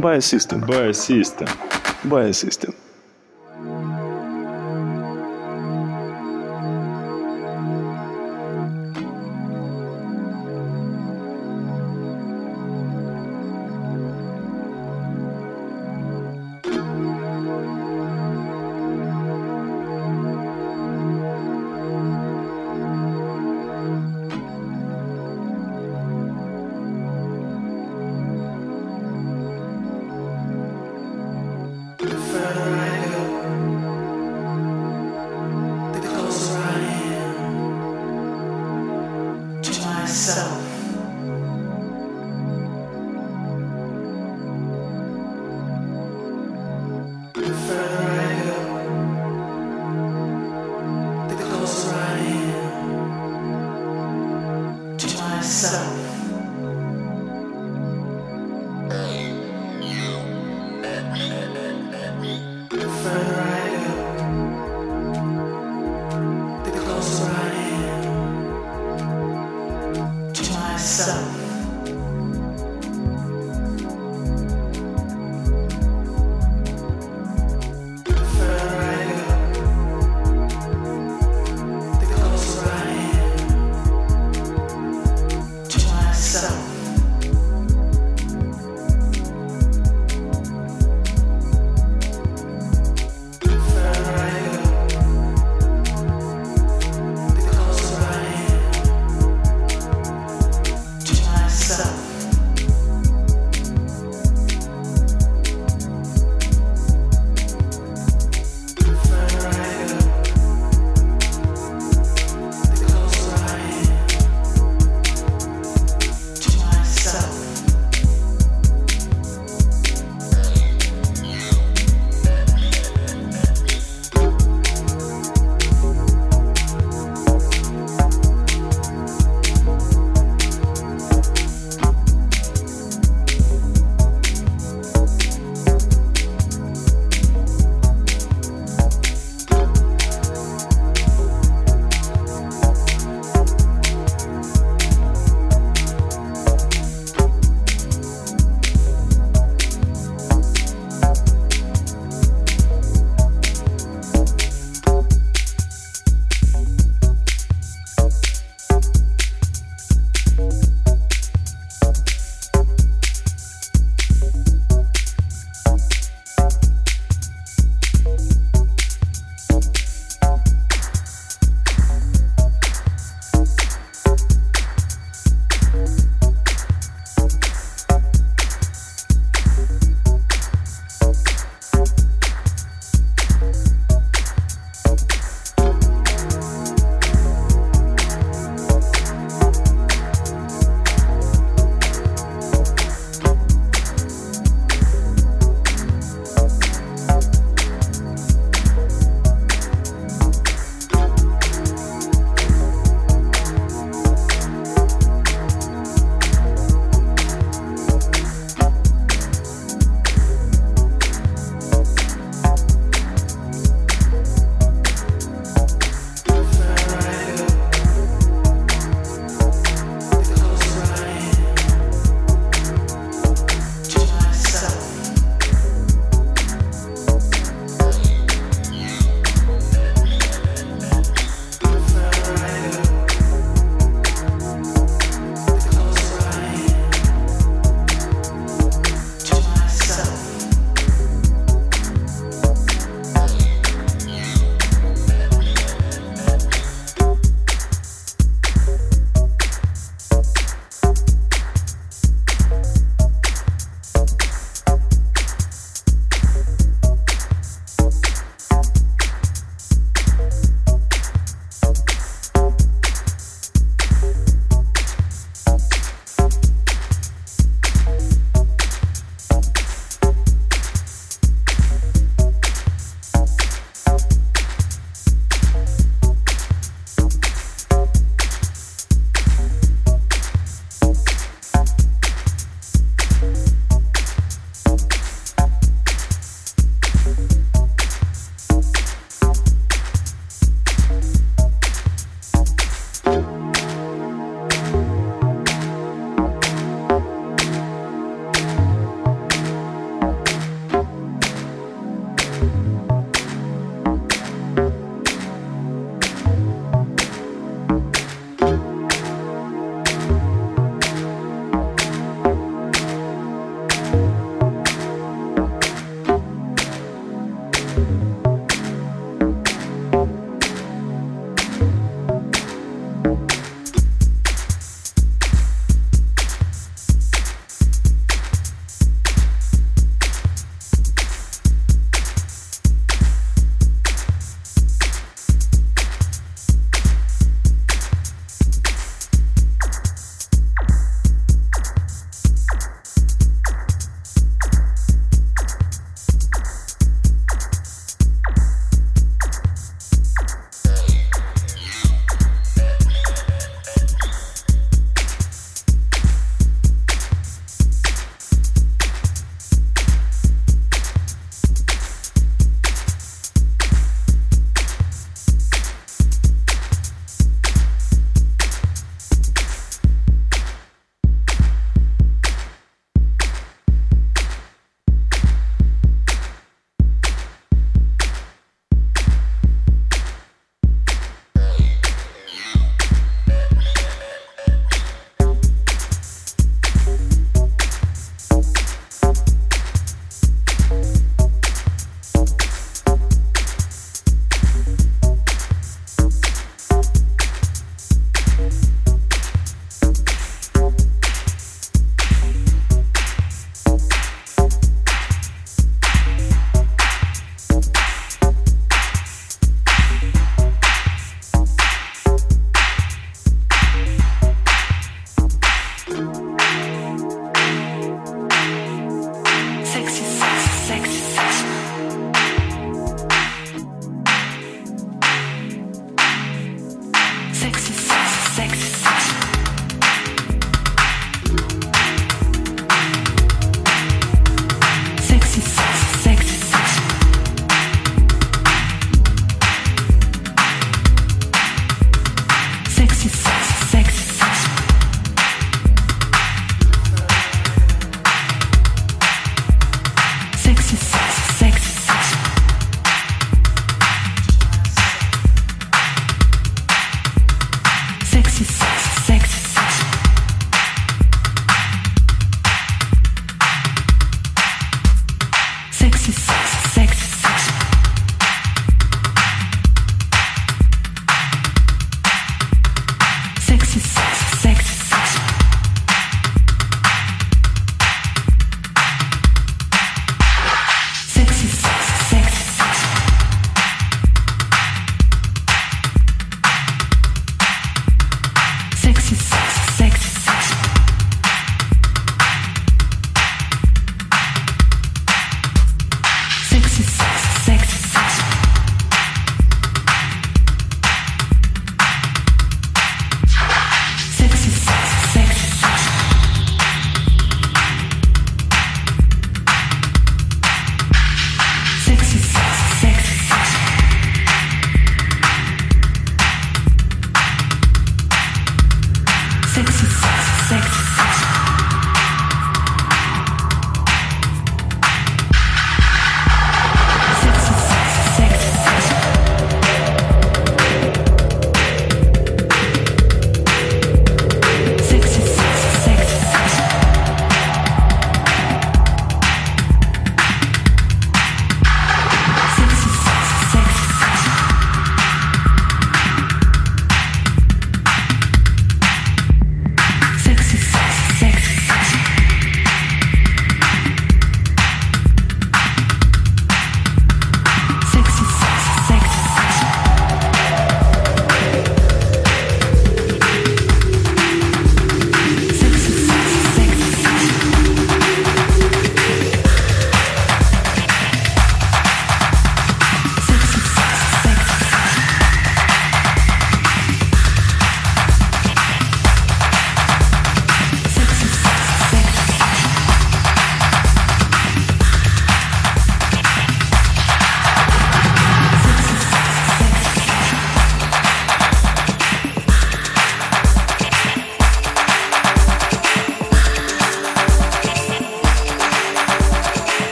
Bias system. Bias system. Bias system.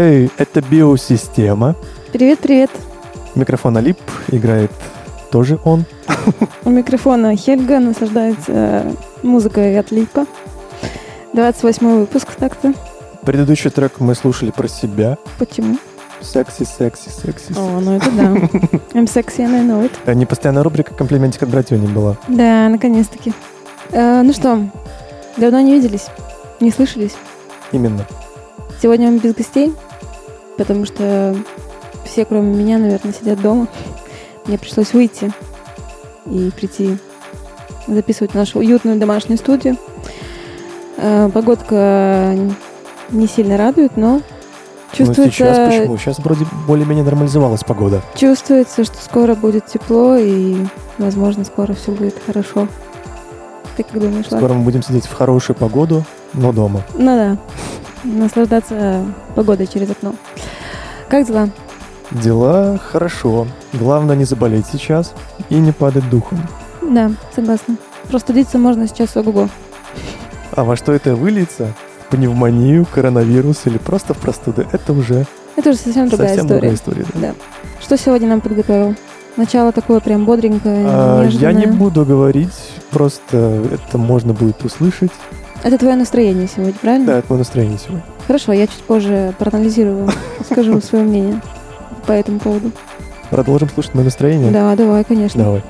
Хей, это биосистема. Привет-привет. Микрофон Алип играет тоже он. У микрофона Хельга наслаждается э, музыкой от Липа. 28 выпуск так-то. Предыдущий трек мы слушали про себя. Почему? Секси, секси, секси. О, ну это да. I'm sexy and I know it. А не постоянная рубрика «Комплиментик от братьев» не была. Да, наконец-таки. Э, ну что, давно не виделись? Не слышались? Именно. Сегодня мы без гостей, потому что все, кроме меня, наверное, сидят дома. Мне пришлось выйти и прийти записывать нашу уютную домашнюю студию. Э, Погодка не сильно радует, но чувствуется, Ну сейчас почему? Сейчас вроде более-менее нормализовалась погода. чувствуется, что скоро будет тепло и, возможно, скоро все будет хорошо. Ты как думаешь, Влад? Скоро мы будем сидеть в хорошую погоду, но дома. Ну да, наслаждаться погодой через окно. Как дела? Дела хорошо. Главное не заболеть сейчас и не падать духом. Да, согласна. Простудиться можно сейчас ого-го. А во что это выльется? В пневмонию, коронавирус или просто в простуды? Это уже Это уже совсем другая совсем история. другая история. да. Да. Что сегодня нам подготовил? Начало такое прям бодренькое, А, я не буду говорить, просто это можно будет услышать. Это твое настроение сегодня, правильно? Да, это мое настроение сегодня. Хорошо, я чуть позже проанализирую, скажу свое мнение по этому поводу. Продолжим слушать мое настроение? Да, давай, конечно. Давай.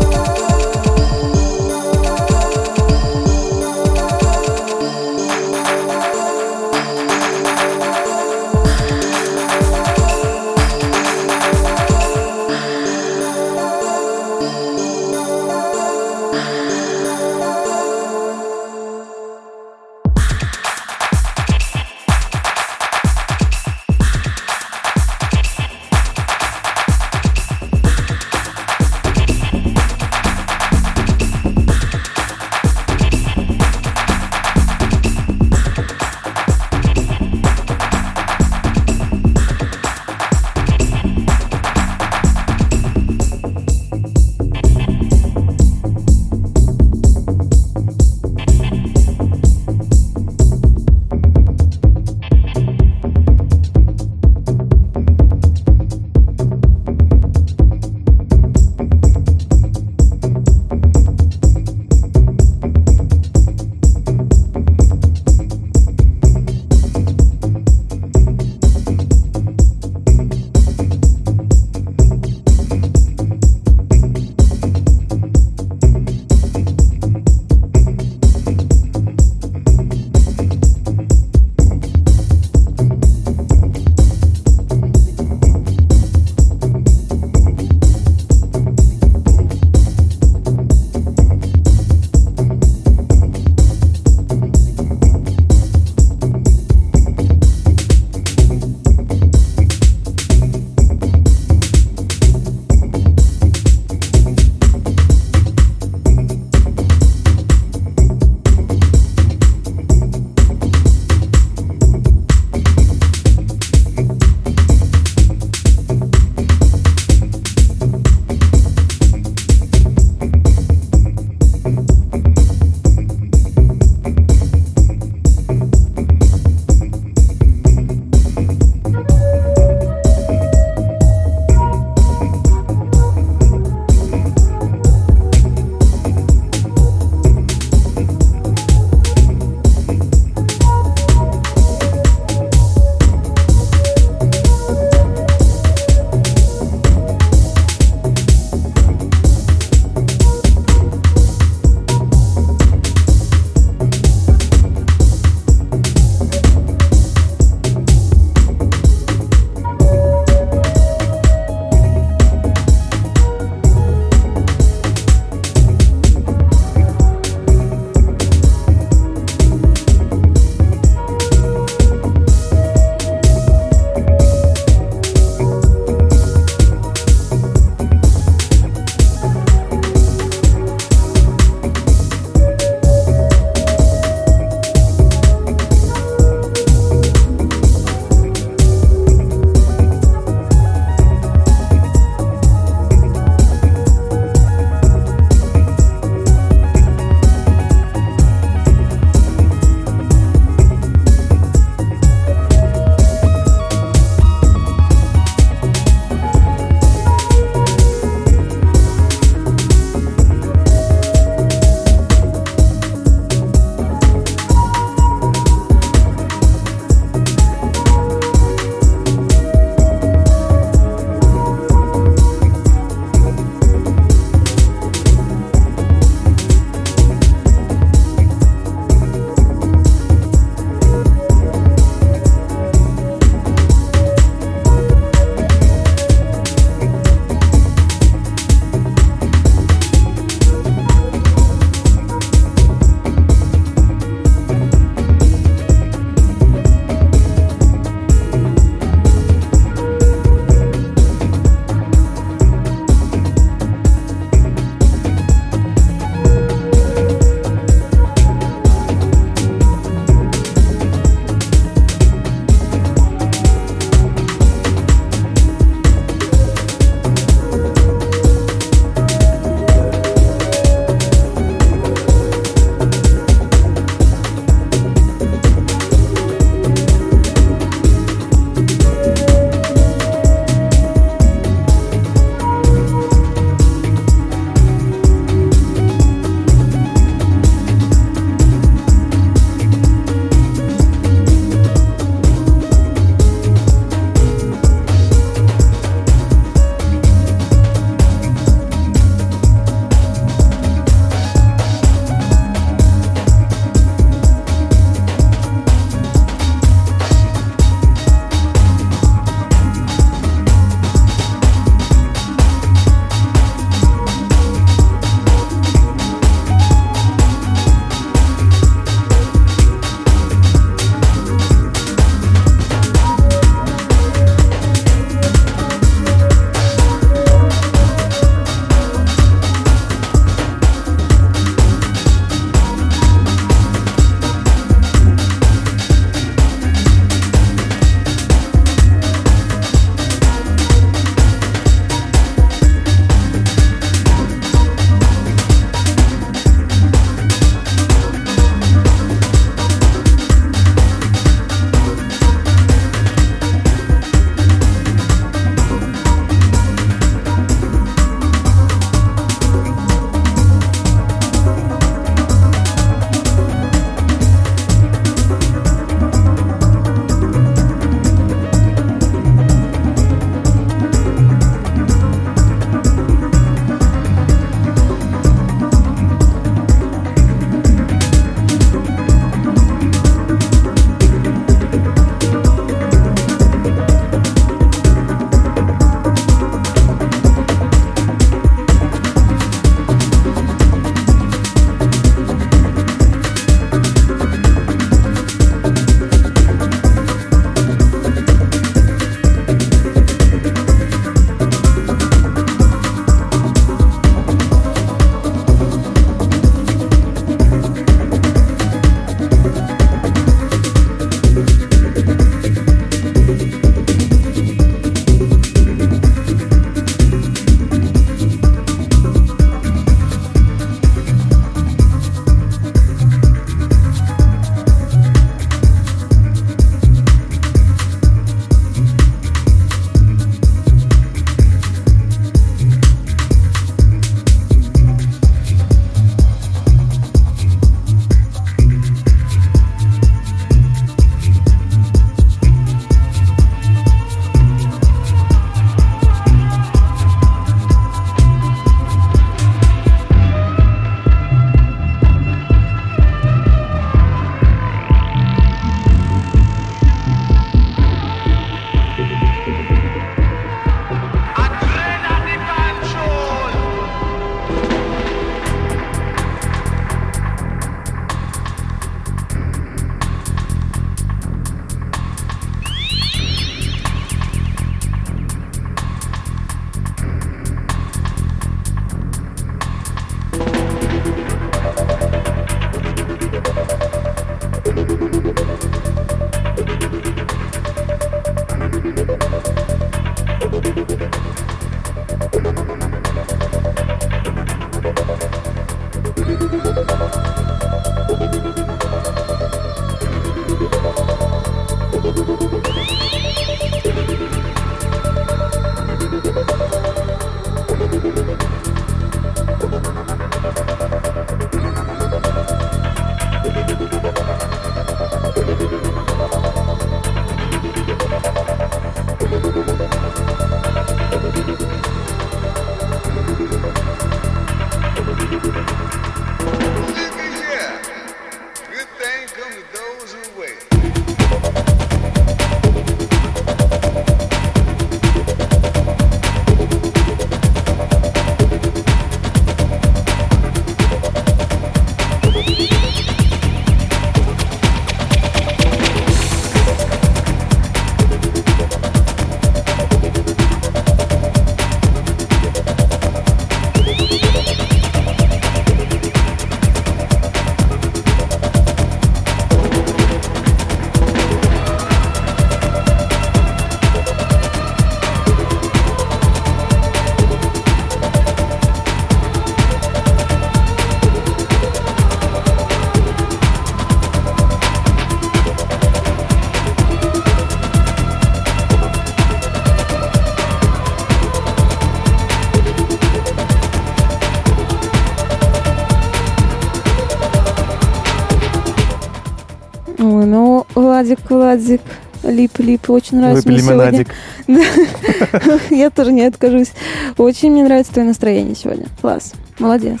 Владик, Владик, Лип, Лип, очень нравится Выпили мне сегодня. лимонадик. Я тоже не откажусь. Очень мне нравится твое настроение сегодня. Класс. Молодец.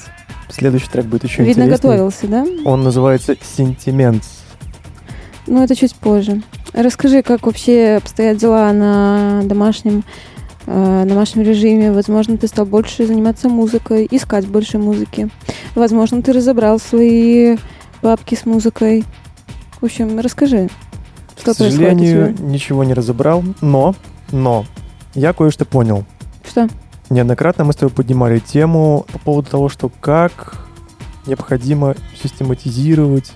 Следующий трек будет еще Видно, интереснее. готовился, да? Он называется «Сентимент». Ну, это чуть позже. Расскажи, как вообще обстоят дела на домашнем, э, домашнем режиме. Возможно, ты стал больше заниматься музыкой, искать больше музыки. Возможно, ты разобрал свои папки с музыкой. В общем, расскажи, что К сожалению, ничего не разобрал, но, но, я кое-что понял. Что? Неоднократно мы с тобой поднимали тему по поводу того, что как необходимо систематизировать,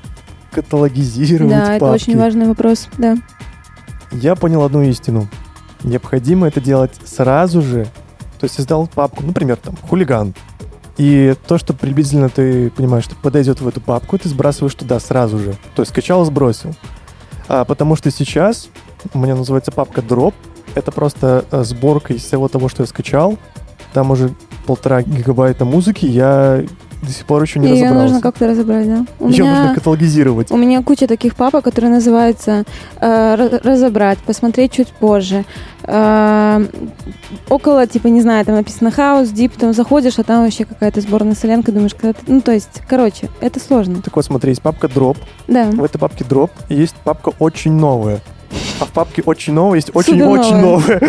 каталогизировать Да, это папки. очень важный вопрос, да. Я понял одну истину. Необходимо это делать сразу же. То есть создал папку, например, там, хулиган. И то, что приблизительно ты понимаешь, что подойдет в эту папку, ты сбрасываешь туда сразу же. То есть скачал, сбросил. А, потому что сейчас у меня называется папка Drop. Это просто э, сборка из всего того, что я скачал. Там уже полтора гигабайта музыки. Я до сих пор еще не Ее разобрался. нужно как-то разобрать, да? У Ее меня... нужно каталогизировать. У меня куча таких папок, которые называются э, ра- разобрать, посмотреть чуть позже. Э, около, типа, не знаю, там написано хаус, дип, там заходишь, а там вообще какая-то сборная солянка, думаешь, когда ты... Ну, то есть, короче, это сложно. Так вот, смотри, есть папка Drop. Да. В этой папке дроп есть папка очень новая. А в папке очень новая есть очень-очень новая.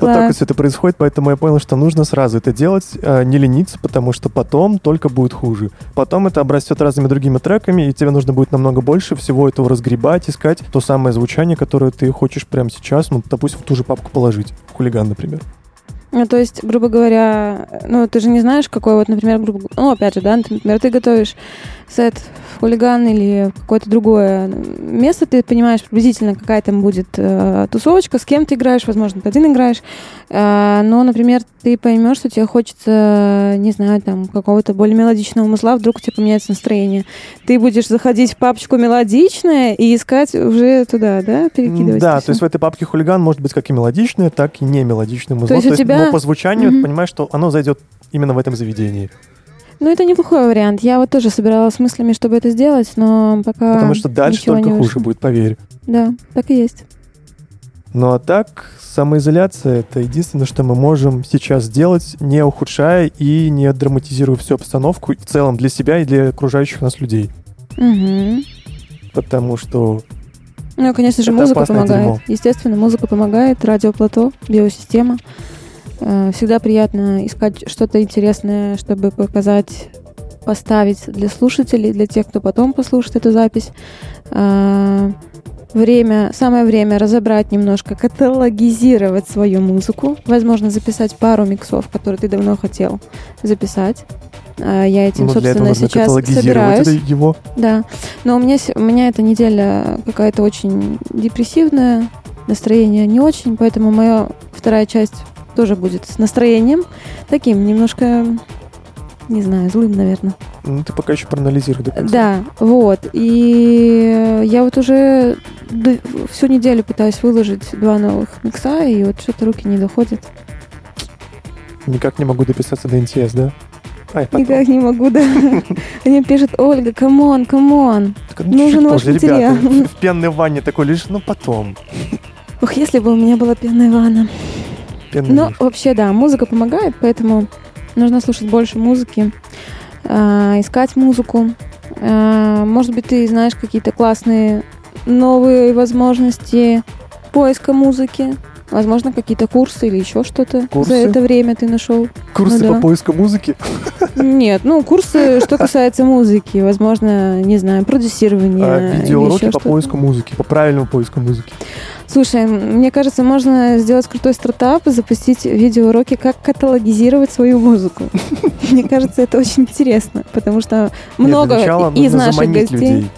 Вот так вот все это происходит, поэтому я понял, что нужно сразу это делать, а, не лениться, потому что потом только будет хуже. Потом это обрастет разными другими треками, и тебе нужно будет намного больше всего этого разгребать, искать то самое звучание, которое ты хочешь прямо сейчас, ну, допустим, в ту же папку положить. Хулиган, например. Ну, то есть, грубо говоря, ну, ты же не знаешь, какой вот, например, грубо... Ну, опять же, да, например, ты готовишь сет хулиган или какое-то другое место, ты понимаешь приблизительно, какая там будет э, тусовочка, с кем ты играешь, возможно, ты один играешь, Э, но, например, ты поймешь, что тебе хочется, не знаю, там, какого-то более мелодичного музла, вдруг у тебя поменяется настроение. Ты будешь заходить в папочку мелодичное и искать уже туда, да, перекидывать. Да, то есть в этой папке хулиган может быть как и мелодичное, так и не мелодичное музло. есть у тебя- Но по звучанию Мгм. ты понимаешь, что оно зайдет именно в этом заведении. Ну, это неплохой вариант. Я вот тоже собиралась с мыслями, чтобы это сделать, но пока Потому что дальше только хуже будет, поверь. Да, так и есть. Ну а так, самоизоляция — это единственное, что мы можем сейчас сделать, не ухудшая и не драматизируя всю обстановку в целом для себя и для окружающих нас людей. Мгм. Потому что Ну, конечно же, Это музыка помогает. дерьмо. Естественно, музыка помогает, радиоплато, биосистема. Э, Всегда приятно искать что-то интересное, чтобы показать, поставить для слушателей, для тех, кто потом послушает эту запись. Э, Время, самое время разобрать немножко, каталогизировать свою музыку. Возможно, записать пару миксов, которые ты давно хотел записать. Э, Я этим, ну, для этого собственно, сейчас собираюсь. его. Да, но у меня, у меня эта неделя какая-то очень депрессивная, настроение не очень, поэтому моя вторая часть тоже будет с настроением таким немножко, не знаю, злым, наверное. Ну, ты пока еще проанализируй до конца. Да, вот. И я вот уже всю неделю пытаюсь выложить два новых микса, и вот что-то руки не доходят. Никак не могу дописаться до NTS, да? Ай, потом. Никак не могу, да. Они пишут, Ольга, come on, come on. Ну, нужен ваш материал. В пенной ванне такой лишь, ну, потом. Ох, если бы у меня была пенная ванна. Пенный Ну, вообще, да, музыка помогает, поэтому нужно слушать больше музыки, а, искать музыку, А, Может быть, ты знаешь какие-то классные новые возможности поиска музыки? Возможно, какие-то курсы или еще что-то Курсы? за это время ты нашел? Курсы Ну да. по поиску музыки. Нет, ну, курсы, что касается музыки. Возможно, не знаю, продюсирование. А, Видеоуроки по поиску музыки, по правильному поиску музыки. Слушай, мне кажется, можно сделать крутой стартап и запустить видеоуроки, как каталогизировать свою музыку. Мне кажется, это очень интересно, потому что много из наших гостей...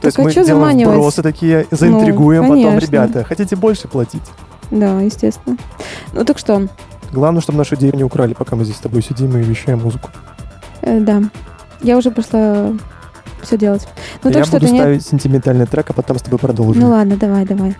То есть а мы чё делаем заманивать? Ну, вбросы такие, заинтригуем, потом, конечно. ребята, хотите больше платить? Да, естественно. Ну так что, Главное, чтобы нашу идею не украли, пока мы здесь с тобой сидим и вещаем музыку. э, да, я уже пошла все делать. Ну А так я что буду ставить сентиментальный трек, а потом с тобой продолжим. Ну ладно, давай, давай.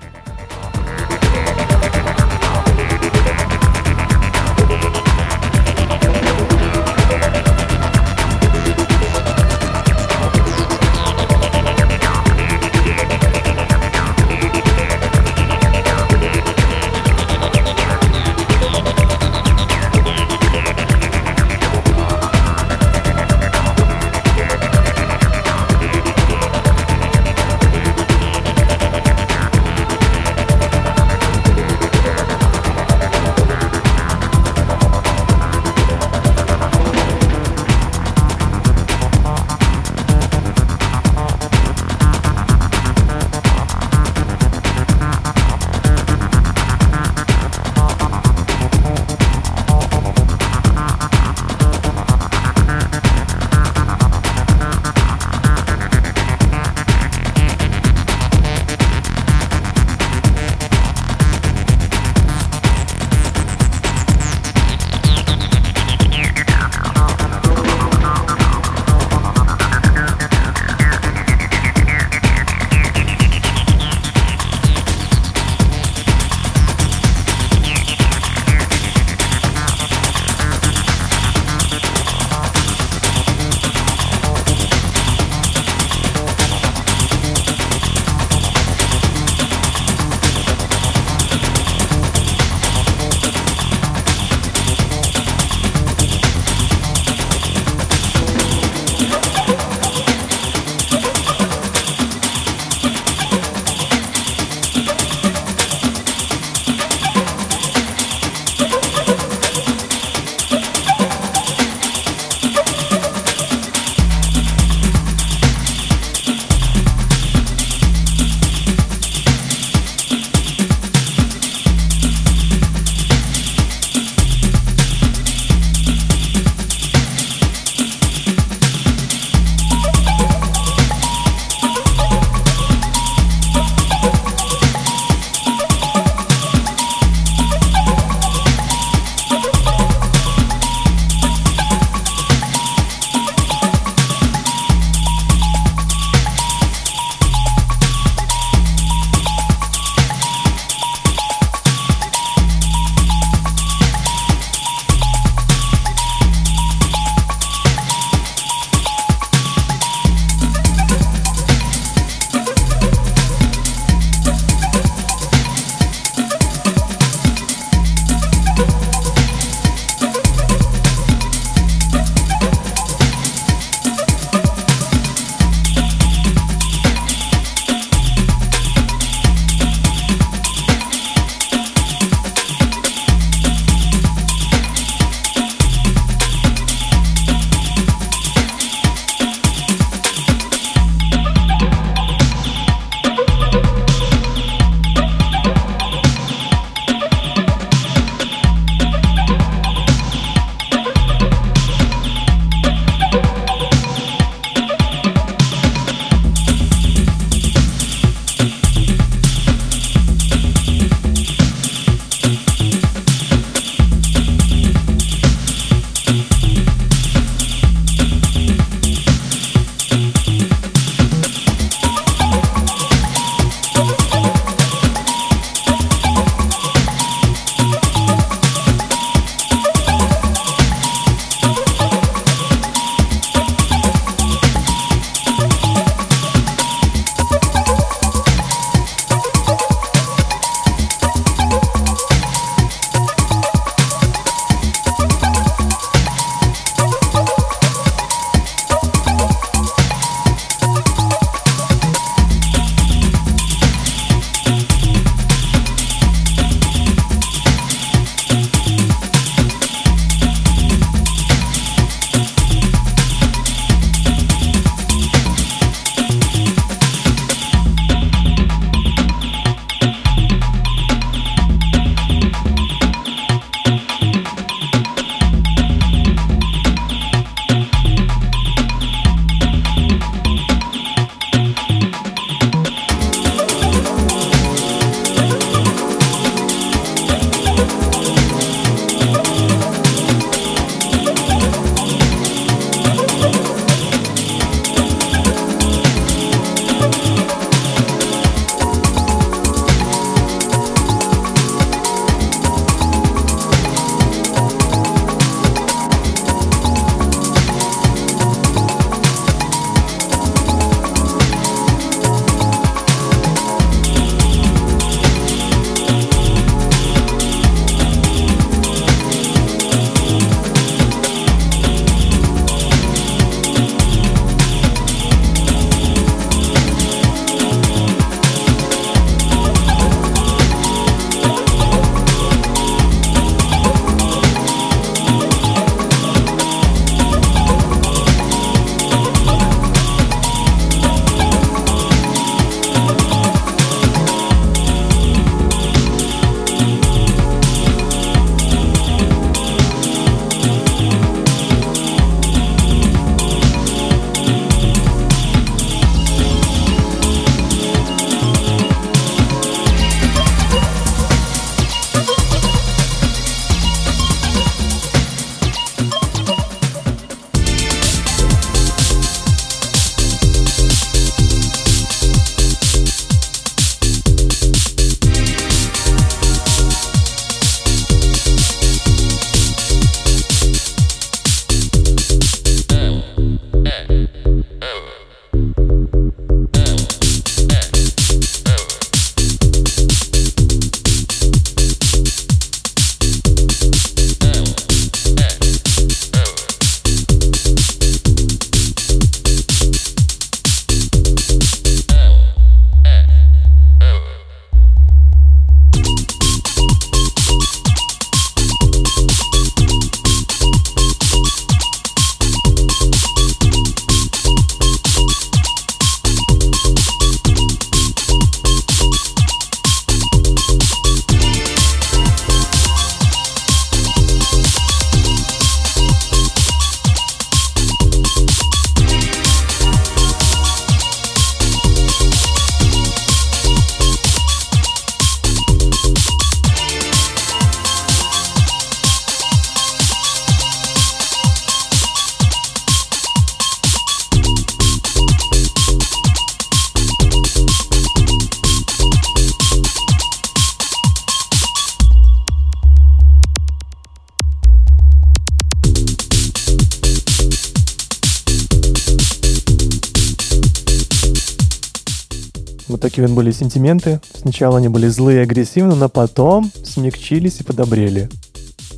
Вот были сентименты. Сначала они были злые и агрессивные, но потом смягчились и подобрели.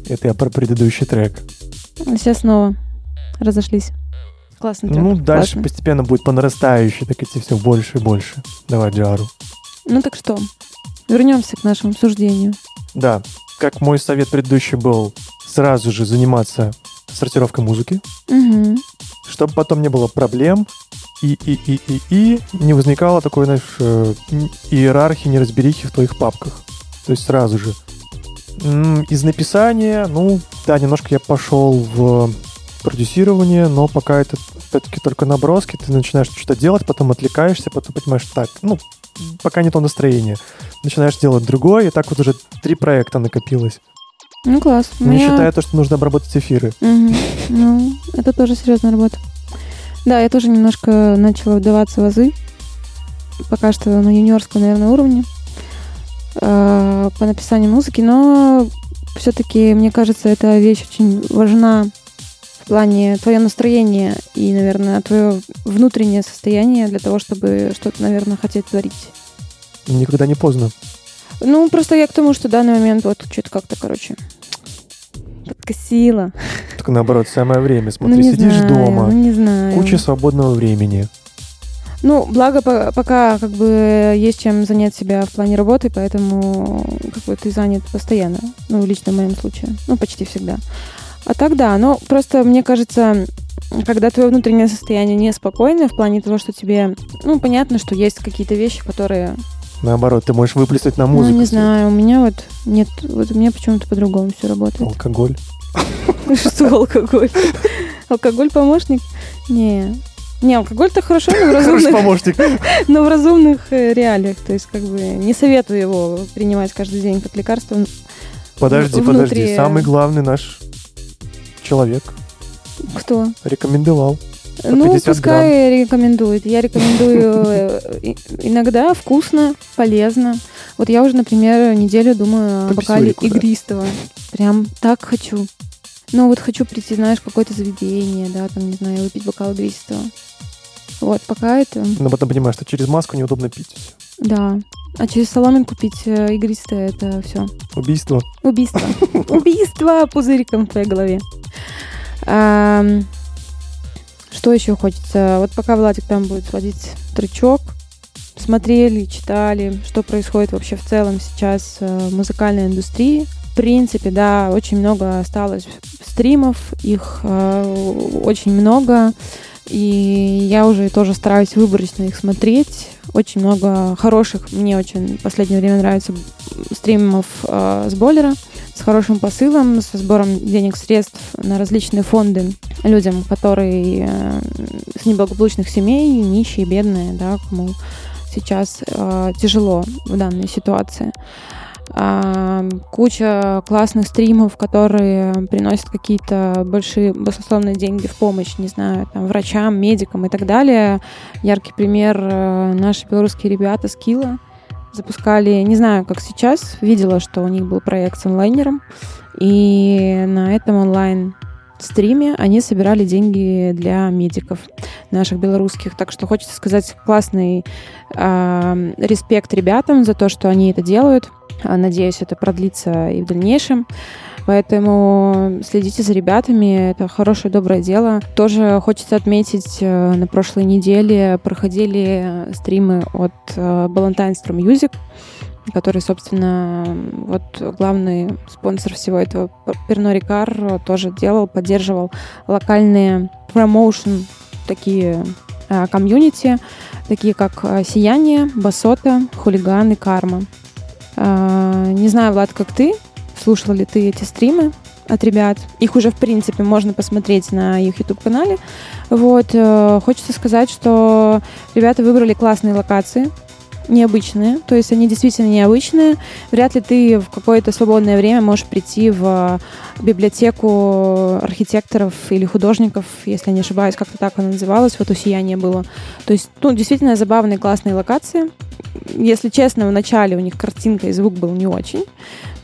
Это я про предыдущий трек. А Сейчас снова разошлись. Классный трек. Ну, дальше классный. постепенно будет по нарастающей, так идти все больше и больше. Давай, Джару. Ну так что, вернемся к нашему обсуждению. Да, как мой совет предыдущий был, сразу же заниматься сортировкой музыки, Мгм. чтобы потом не было проблем и, и, и, и, и не возникало такой, знаешь, э, иерархии, неразберихи в твоих папках. То есть сразу же. Из написания, ну, да, немножко я пошел в продюсирование, но пока это опять-таки только наброски, ты начинаешь что-то делать, потом отвлекаешься, потом понимаешь, так, ну, пока не то настроение. Начинаешь делать другое, и так вот уже три проекта накопилось. Ну класс. Не меня- считая то, что нужно обработать эфиры. Мгм. Ну, это тоже серьезная работа. Да, я тоже немножко начала вдаваться в азы. Пока что на юниорском, наверное, уровне э, по написанию музыки, но все-таки, мне кажется, эта вещь очень важна в плане твое настроение и, наверное, твое внутреннее состояние для того, чтобы что-то, наверное, хотеть творить. Никогда не поздно. Ну, просто я к тому, что в данный момент вот что-то как-то, короче, подкосило. Только наоборот, самое время. Смотри, ну, сидишь знаю, дома, Ну, не знаю. куча свободного времени. Ну, благо, по- пока как бы есть чем занять себя в плане работы, поэтому как бы ты занят постоянно. Ну, лично в моем случае. Ну, почти всегда. А так да, но просто мне кажется, когда твое внутреннее состояние неспокойное в плане того, что тебе, ну, понятно, что есть какие-то вещи, которые, Наоборот, ты можешь выплеснуть на музыку. ну, не знаю, у меня вот нет, вот у меня почему-то по-другому все работает. Алкоголь. Что алкоголь? Алкоголь помощник? Не. Не, алкоголь-то хорошо, но в разумных, помощник. но в разумных э, реалиях. То есть, как бы, не советую его принимать каждый день как лекарство. Подожди, внутри- подожди. Самый главный наш человек Кто? рекомендовал. Ну, 50 пускай рекомендует. Я рекомендую э, иногда вкусно, полезно. Вот я уже, например, неделю думаю о бокале игристого. Прям так хочу. Ну, вот хочу прийти, знаешь, в какое-то заведение, да, там, не знаю, выпить бокал игристого. Вот, пока это, Но потом понимаешь, что через маску неудобно пить. да. А через соломинку пить э, игристое, это все. Убийство. Убийство. Убийство пузыриком в твоей голове. Что еще хочется? Вот пока Владик там будет сводить трючок, смотрели, читали, что происходит вообще в целом сейчас э, в музыкальной индустрии. Принципе, да, очень много осталось стримов, их э, очень много, и я уже тоже стараюсь выборочно их смотреть. Очень много хороших, мне очень в последнее время нравится стримов э, с Боллера с хорошим посылом, со сбором денег, средств на различные фонды людям, которые э, с неблагополучных семей, нищие, бедные, да, кому сейчас э, тяжело в данной ситуации. Куча классных стримов, которые приносят какие-то большие, баснословные деньги в помощь, не знаю, там, врачам, медикам и так далее. Яркий пример э, наши белорусские ребята Скилла запускали, не знаю, как сейчас, видела, что у них был проект с онлайнером, и на этом онлайн стриме они собирали деньги для медиков наших белорусских. Так что хочется сказать классный э, респект ребятам за то, что они это делают. А, Надеюсь, это продлится и в дальнейшем. Поэтому следите за ребятами, это хорошее, доброе дело. Тоже хочется отметить, э, на прошлой неделе проходили стримы от э, Ballantine Strum Music, который, собственно, вот главный спонсор всего этого Перно Рикар тоже делал, поддерживал локальные промоушен, такие э, комьюнити, такие как Сияние, Басота, Хулиган и Карма. Э, Не знаю, Влад, как ты, слушала ли ты эти стримы от ребят. Их уже, в принципе, можно посмотреть на их YouTube-канале. Вот. э, Хочется сказать, что ребята выбрали классные локации, необычные. То есть они действительно необычные. Вряд ли ты в какое-то свободное время можешь прийти в библиотеку архитекторов или художников, если я не ошибаюсь, как-то так она называлась, вот у «Сияния» было. То есть, ну, действительно забавные, классные локации. Если честно, в начале у них картинка и звук был не очень.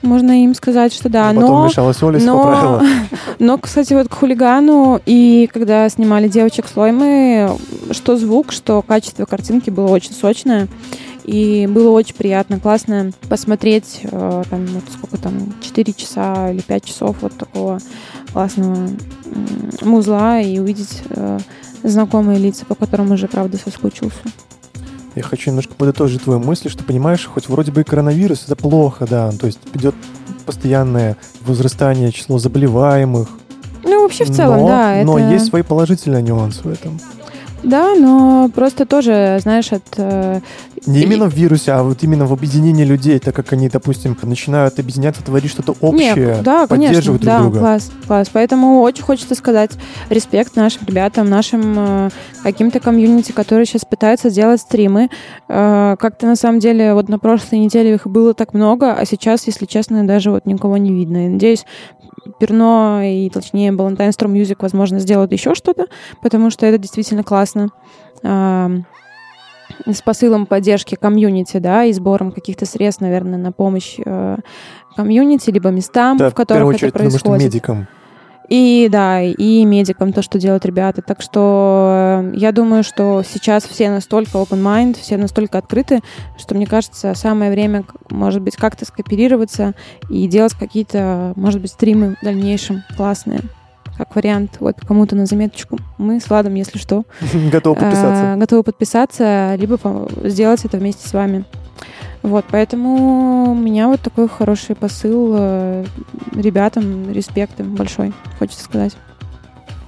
Можно им сказать, что да. А потом но... мешалась Оля, все но- поправила. Но, кстати, вот к хулигану и когда снимали девочек с Лоймы, что звук, что качество картинки было очень сочное. И было очень приятно, классно посмотреть, э, там, вот сколько там, 4 часа или 5 часов вот такого классного музла и увидеть э, знакомые лица, по которым уже, правда, соскучился. Я хочу немножко подытожить твою мысль, что понимаешь, хоть вроде бы и коронавирус, это плохо, да, то есть идет постоянное возрастание числа заболеваемых. Ну, вообще в целом, но, да. Но это... есть свои положительные нюансы в этом. Да, но просто тоже, знаешь, от... э, Не именно в вирусе, а вот именно в объединении людей, так как они, допустим, начинают объединяться, творить что-то общее, да, конечно, поддерживать друг да, друга. класс, класс. Поэтому очень хочется сказать респект нашим ребятам, нашим э, каким-то комьюнити, которые сейчас пытаются делать стримы. Э, как-то на самом деле вот на прошлой неделе их было так много, а сейчас, если честно, даже вот никого не видно. И надеюсь, Перно и, точнее, Valentine Storm Music, возможно, сделают еще что-то, потому что это действительно классно. С посылом поддержки комьюнити, да, и сбором каких-то средств, наверное, на помощь э, комьюнити, либо местам, Да, в которых первую очередь, это потому что происходит. медикам. И да, и медикам то, что делают ребята. Так что э, я думаю, что сейчас все настолько open mind, все настолько открыты, что мне кажется, самое время, может быть, как-то скооперироваться и делать какие-то, может быть, стримы в дальнейшем классные. Как вариант, вот кому-то на заметочку. Мы с Владом, если что, Готов подписаться. э, готовы подписаться, либо сделать это вместе с вами. Вот, поэтому у меня вот такой хороший посыл э, ребятам, респект им большой, хочется сказать.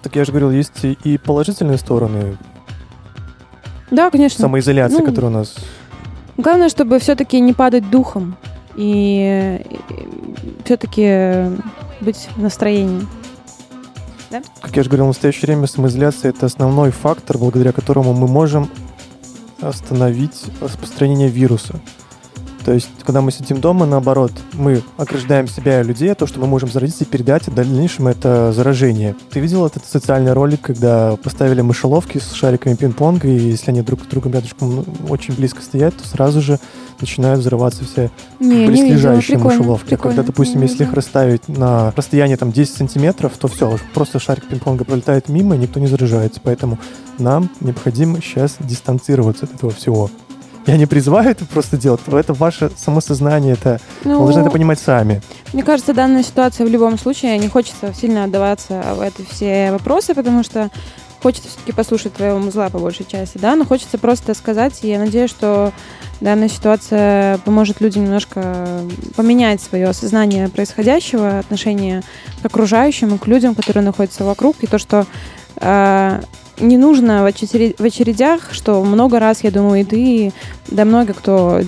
Так я же говорил, есть и- и положительные стороны Да, конечно. самоизоляции, Ну, которая у нас... Главное, чтобы все-таки не падать духом и, все-таки быть в настроении. Как я же говорил, в настоящее время самоизоляция — это основной фактор, благодаря которому мы можем остановить распространение вируса. То есть, когда мы сидим дома, наоборот, мы ограждаем себя и людей, того, что мы можем заразиться и передать в дальнейшем это заражение. Ты видел этот социальный ролик, когда поставили мышеловки с шариками пинг-понга, и если они друг к другу рядышком ну, очень близко стоят, то сразу же начинают взрываться все Не, не видела. близлежащие мышеловки. А прикольно. Когда, допустим, Не если их расставить на расстоянии там 10 сантиметров, то все, просто шарик пинг-понга пролетает мимо, и никто не заражается. Поэтому нам необходимо сейчас дистанцироваться от этого всего. Я не призываю это просто делать, это ваше самосознание, это Ну, вы должны это понимать сами. Мне кажется, данная ситуация в любом случае не хочется сильно отдаваться в эти все вопросы, потому что хочется все-таки послушать твоего музла по большей части, да, но хочется просто сказать, и я надеюсь, что данная ситуация поможет людям немножко поменять свое осознание происходящего, отношение к окружающим к людям, которые находятся вокруг, и то, что э, не нужно в, очере- в очередях, что много раз, я думаю, и ты, да много кто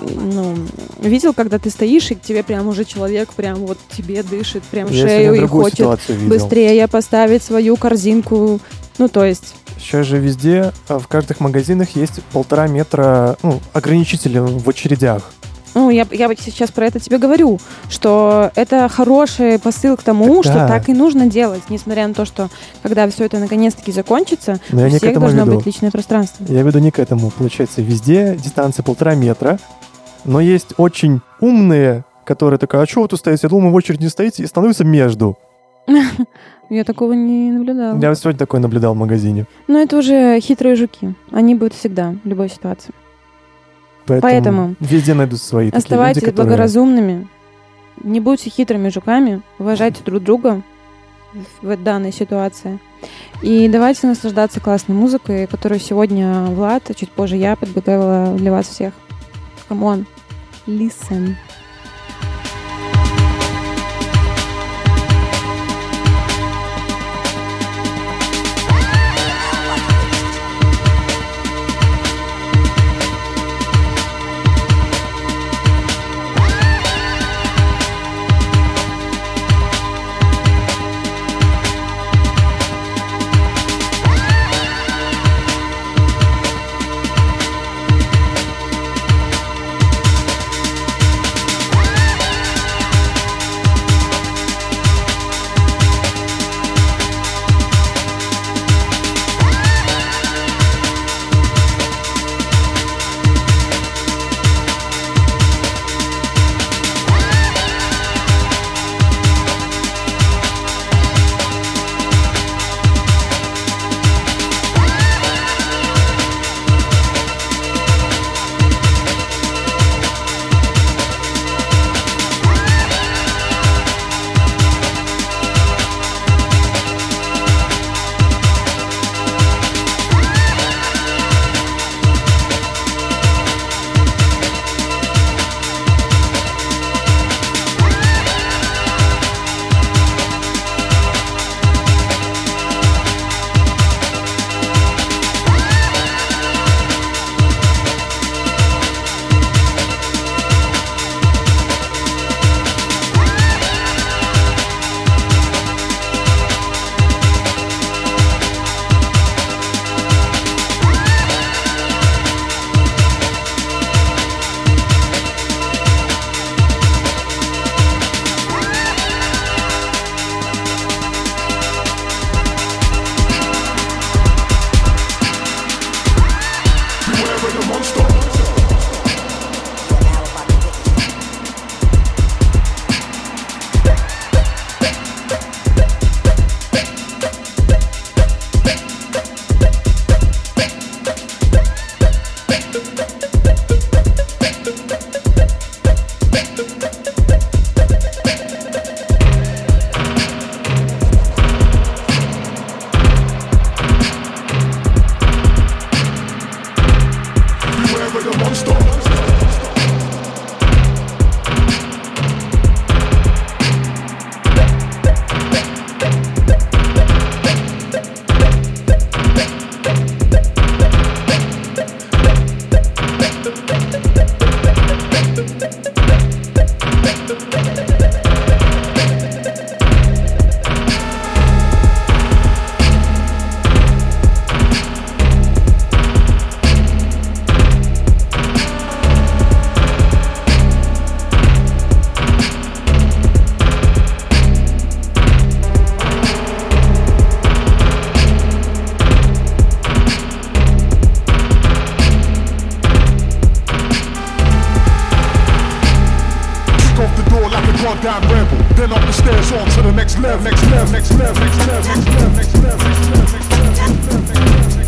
ну, видел, когда ты стоишь, и к тебе прям уже человек прям вот тебе дышит, прям Я шею и хочет быстрее поставить свою корзинку. Ну, то есть, Сейчас же везде, а, в каждых магазинах есть полтора метра ну, ограничители в очередях. Ну, я, я сейчас про это тебе говорю, что это хороший посыл к тому, Так что да. так и нужно делать, несмотря на то, что когда все это наконец-таки закончится, Но у всех должно веду. быть личное пространство. Я веду не к этому. Получается, везде дистанция полтора метра, но есть очень умные, которые такая, а что вы тут стоите? Я думаю, в очередь не стоите, и становятся между. Я такого не наблюдала. Я вот сегодня такое наблюдал в магазине. Но это уже хитрые жуки. Они будут всегда, в любой ситуации. Поэтому, Поэтому везде найдут свои такие Оставайтесь люди, которые... благоразумными, не будьте хитрыми жуками, уважайте друг друга в данной ситуации. И давайте наслаждаться классной музыкой, которую сегодня Влад, а чуть позже я подготовила для вас всех. Come on, listen. goddamn rebel. Then up the stairs on to the next level, next level, next level, next level, next level, next level, next level, next level, next level.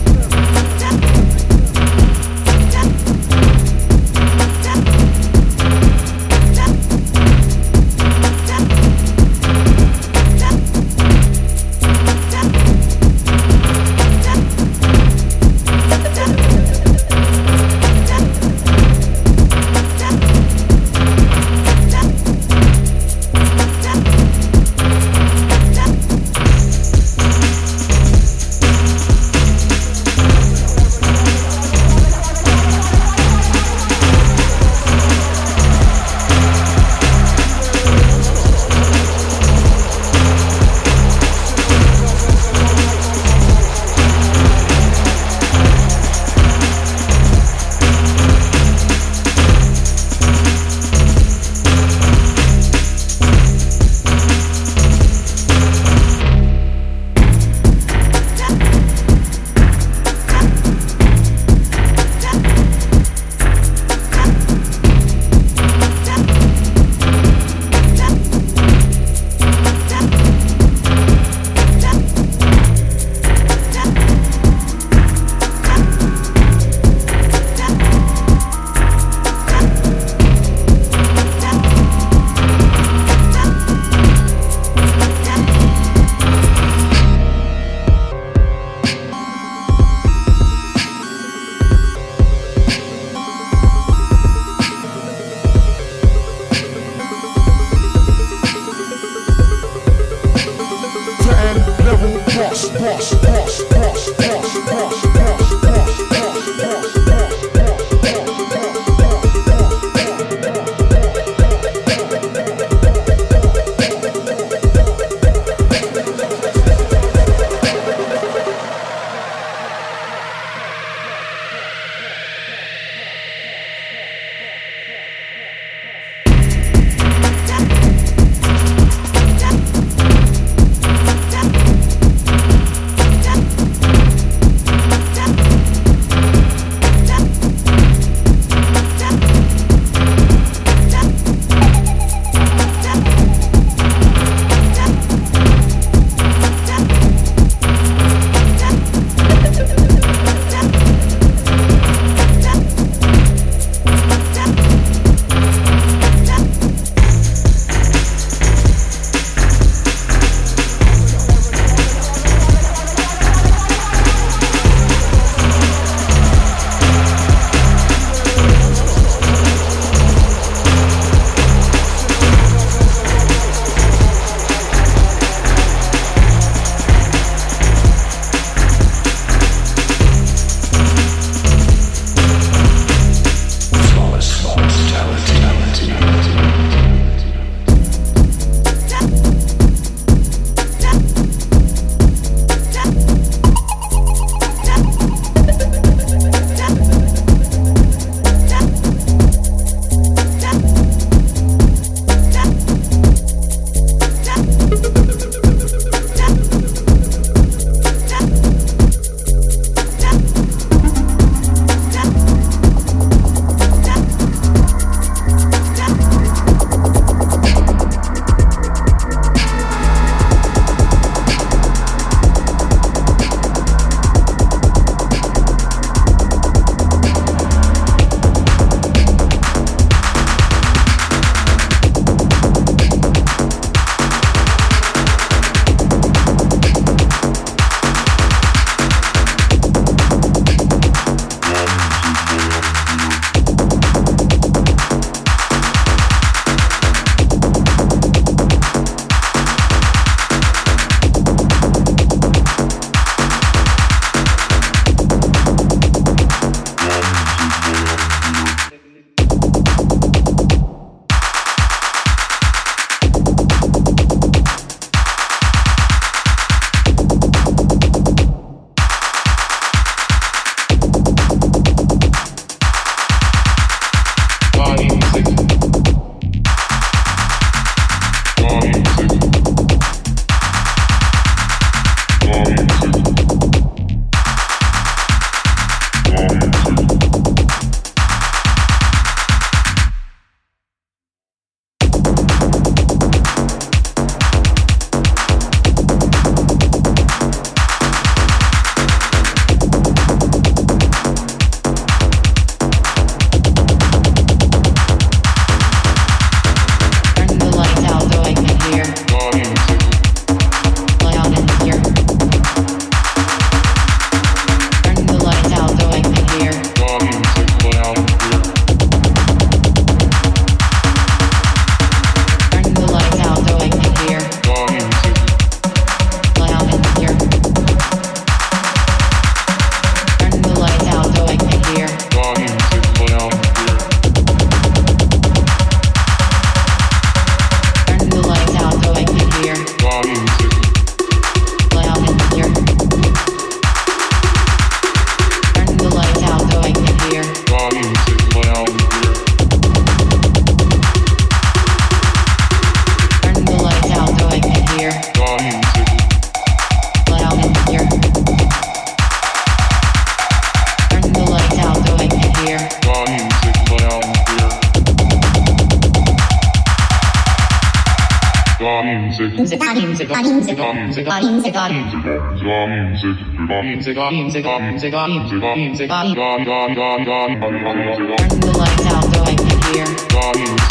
Turn the lights out so I can hear.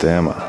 Sistema.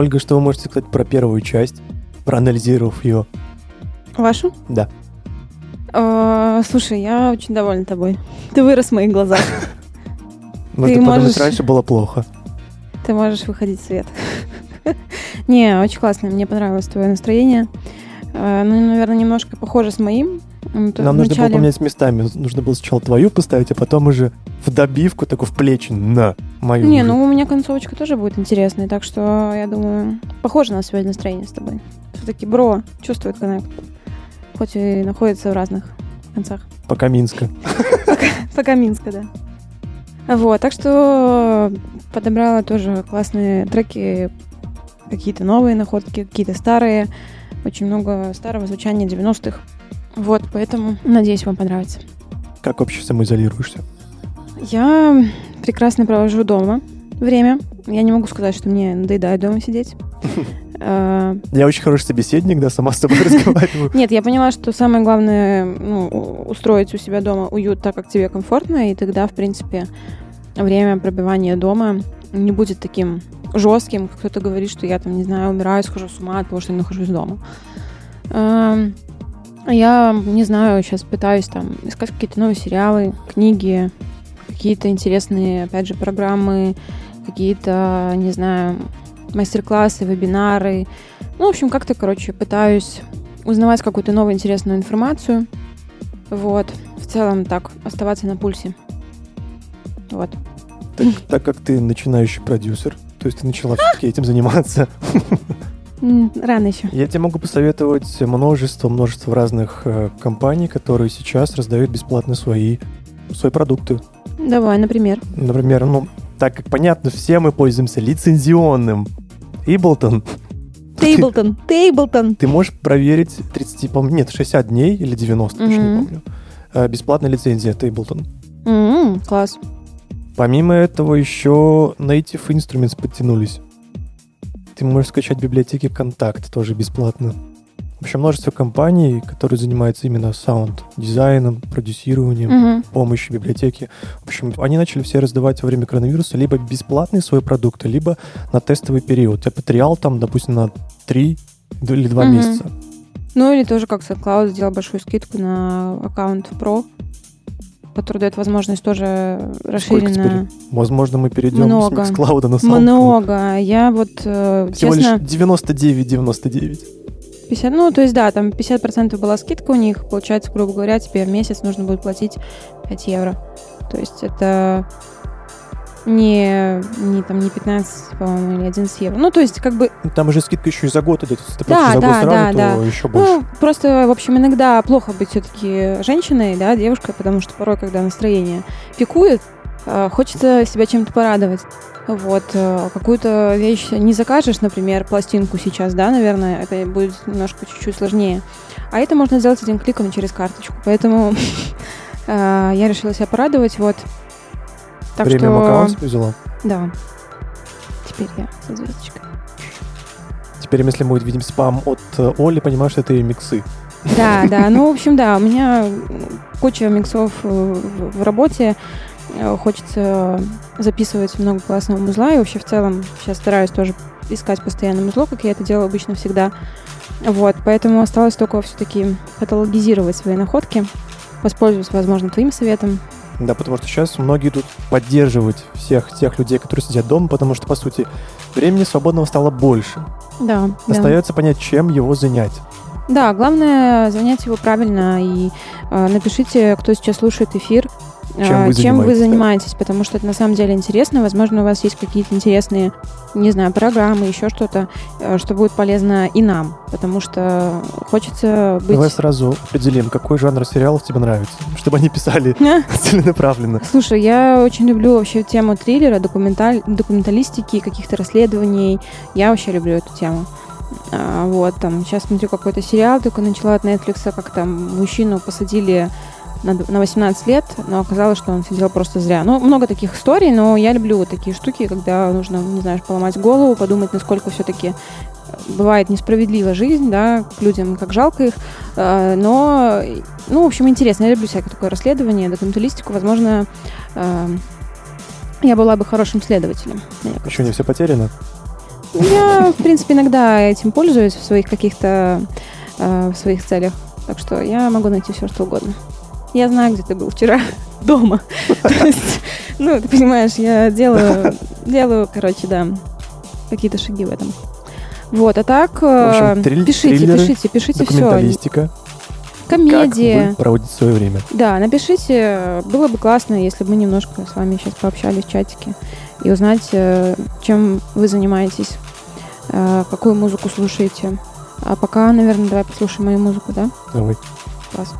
Ольга, что вы можете сказать про первую часть, проанализировав ее? Вашу? Да. А, слушай, я очень довольна тобой. Ты вырос в моих глазах. Можно Ты подумать, можешь- раньше было плохо. Ты можешь выходить в свет. Не, очень классно. Мне понравилось твое настроение. А, Ну, наверное, немножко похоже с моим. То Нам нужно было поменять местами. Нужно было сначала твою поставить, а потом уже в добивку, такой в плечи, на мою. Не, ну у меня концовочка тоже будет интересной, так что я думаю, похоже на сегодня настроение с тобой. Все-таки бро чувствует коннект, хоть и находится в разных концах. Пока Минска. Пока Минска, да. Вот, так что подобрала тоже классные треки, какие-то новые находки, какие-то старые, очень много старого звучания 90-х. Вот, поэтому надеюсь, вам понравится. Как вообще самоизолируешься? Я прекрасно провожу дома время. Я не могу сказать, что мне надоедает дома сидеть. Э, Я очень хороший собеседник, да, сама с собой разговариваю. Нет, я поняла, что самое главное ну, устроить у себя дома уют так, как тебе комфортно, и тогда, в принципе, время пробивания дома не будет таким жестким, как кто-то говорит, что я там, не знаю, умираю, схожу с ума от того, что я нахожусь дома. Я, не знаю, сейчас пытаюсь там искать какие-то новые сериалы, книги, какие-то интересные, опять же, программы, какие-то, не знаю, мастер-классы, вебинары. Ну, в общем, как-то, короче, пытаюсь узнавать какую-то новую интересную информацию. Вот. В целом так, оставаться на пульсе. Вот. Так, так как ты начинающий продюсер, то есть ты начала все-таки этим заниматься, Рано еще. я тебе могу посоветовать множество-множество разных э, компаний, которые сейчас раздают бесплатно свои, свои продукты. Давай, например. Например, ну, так как понятно, все мы пользуемся лицензионным Иблтон. Тейблтон. Тейблтон. Ты можешь проверить 30, по нет, 60 дней или 90, точно не помню. Э, Бесплатная лицензия Ableton. М, Класс. Помимо этого еще Native Instruments подтянулись. Ты можешь скачать библиотеки Контакт тоже бесплатно. В общем, множество компаний, которые занимаются именно саунд-дизайном, продюсированием, Мгм. помощью библиотеки. В общем, они начали все раздавать во время коронавируса либо бесплатные свои продукты, либо на тестовый период. Типа trial там, допустим, на 3 или 2 Мгм. месяца. Ну или тоже как SoundCloud сделал большую скидку на аккаунт Pro, который дает возможность тоже теперь? Возможно, мы перейдем Много. с Mixcloud на SoundCloud. Много. Я вот, э, Всего честно, лишь 99,99. 50, ну, то есть, да, там 50% была скидка у них. Получается, грубо говоря, тебе в месяц нужно будет платить 5 евро. То есть это не, не, там, не 15, по-моему, или 11 евро. Ну, то есть, как бы, Ну, Там уже скидка еще и за год идет. Если ты Да, за год да, сразу, да, то да. еще больше. ну, просто, в общем, иногда плохо быть все-таки женщиной, да, девушкой, потому что порой, когда настроение пикует, хочется себя чем-то порадовать. Вот, э, какую-то вещь не закажешь, например, пластинку сейчас, да, наверное, это будет немножко чуть-чуть сложнее. А это можно сделать одним кликом через карточку. Поэтому э, я решила себя порадовать, вот. Так Премиум что, аккаунт взяла. да. Теперь я со звездочкой. Теперь, если мы увидим спам от э, Оли, понимаешь, что это и миксы. Да, да. Ну, в общем, да, у меня куча миксов э, в работе. Э, Хочется записывать много классного музла. И вообще, в целом, сейчас стараюсь тоже искать постоянно музло, как я это делаю обычно всегда. Вот, поэтому осталось только все-таки каталогизировать свои находки. Воспользуюсь, возможно, твоим советом. Да, потому что сейчас многие идут поддерживать всех тех людей, которые сидят дома, потому что, по сути, времени свободного стало больше. Да, да. Остается понять, чем его занять. Да, главное занять его правильно и э, напишите, кто сейчас слушает эфир, Чем э, вы чем вы занимаетесь, потому что это на самом деле интересно. Возможно, у вас есть какие-то интересные, не знаю, программы, еще что-то, э, что будет полезно и нам, потому что хочется быть... Давай сразу определим, какой жанр сериалов тебе нравится, чтобы они писали целенаправленно. Слушай, я очень люблю вообще тему триллера, документаль... документалистики, каких-то расследований. Я вообще люблю эту тему. А, вот, там, сейчас смотрю какой-то сериал, только начала от Netflix, как там мужчину посадили на, д- на 18 лет, но оказалось, что он сидел просто зря. Ну, много таких историй, но я люблю вот такие штуки, когда нужно, не знаю, поломать голову, подумать, насколько все-таки бывает несправедлива жизнь, да, к людям, как жалко их, Э, но, ну, в общем, интересно, я люблю всякое такое расследование, документалистику, возможно, э, я была бы хорошим следователем. Еще не все потеряно. Я, в принципе, иногда этим пользуюсь в своих каких-то э, в своих целях. Так что я могу найти все, что угодно. Я знаю, где ты был вчера дома. То есть, ну, ты понимаешь, я делаю, делаю, короче, да, какие-то шаги в этом. Вот, а так, э, общем, триль- пишите, триллеры, пишите, пишите все. Документалистика. Как Комедия. вы проводите свое время? Да, напишите. Было бы классно, если бы мы немножко с вами сейчас пообщались в чатике и узнать, э, чем вы занимаетесь, э, какую музыку слушаете. А пока, наверное, давай послушаем мою музыку, да? Давай. Класс.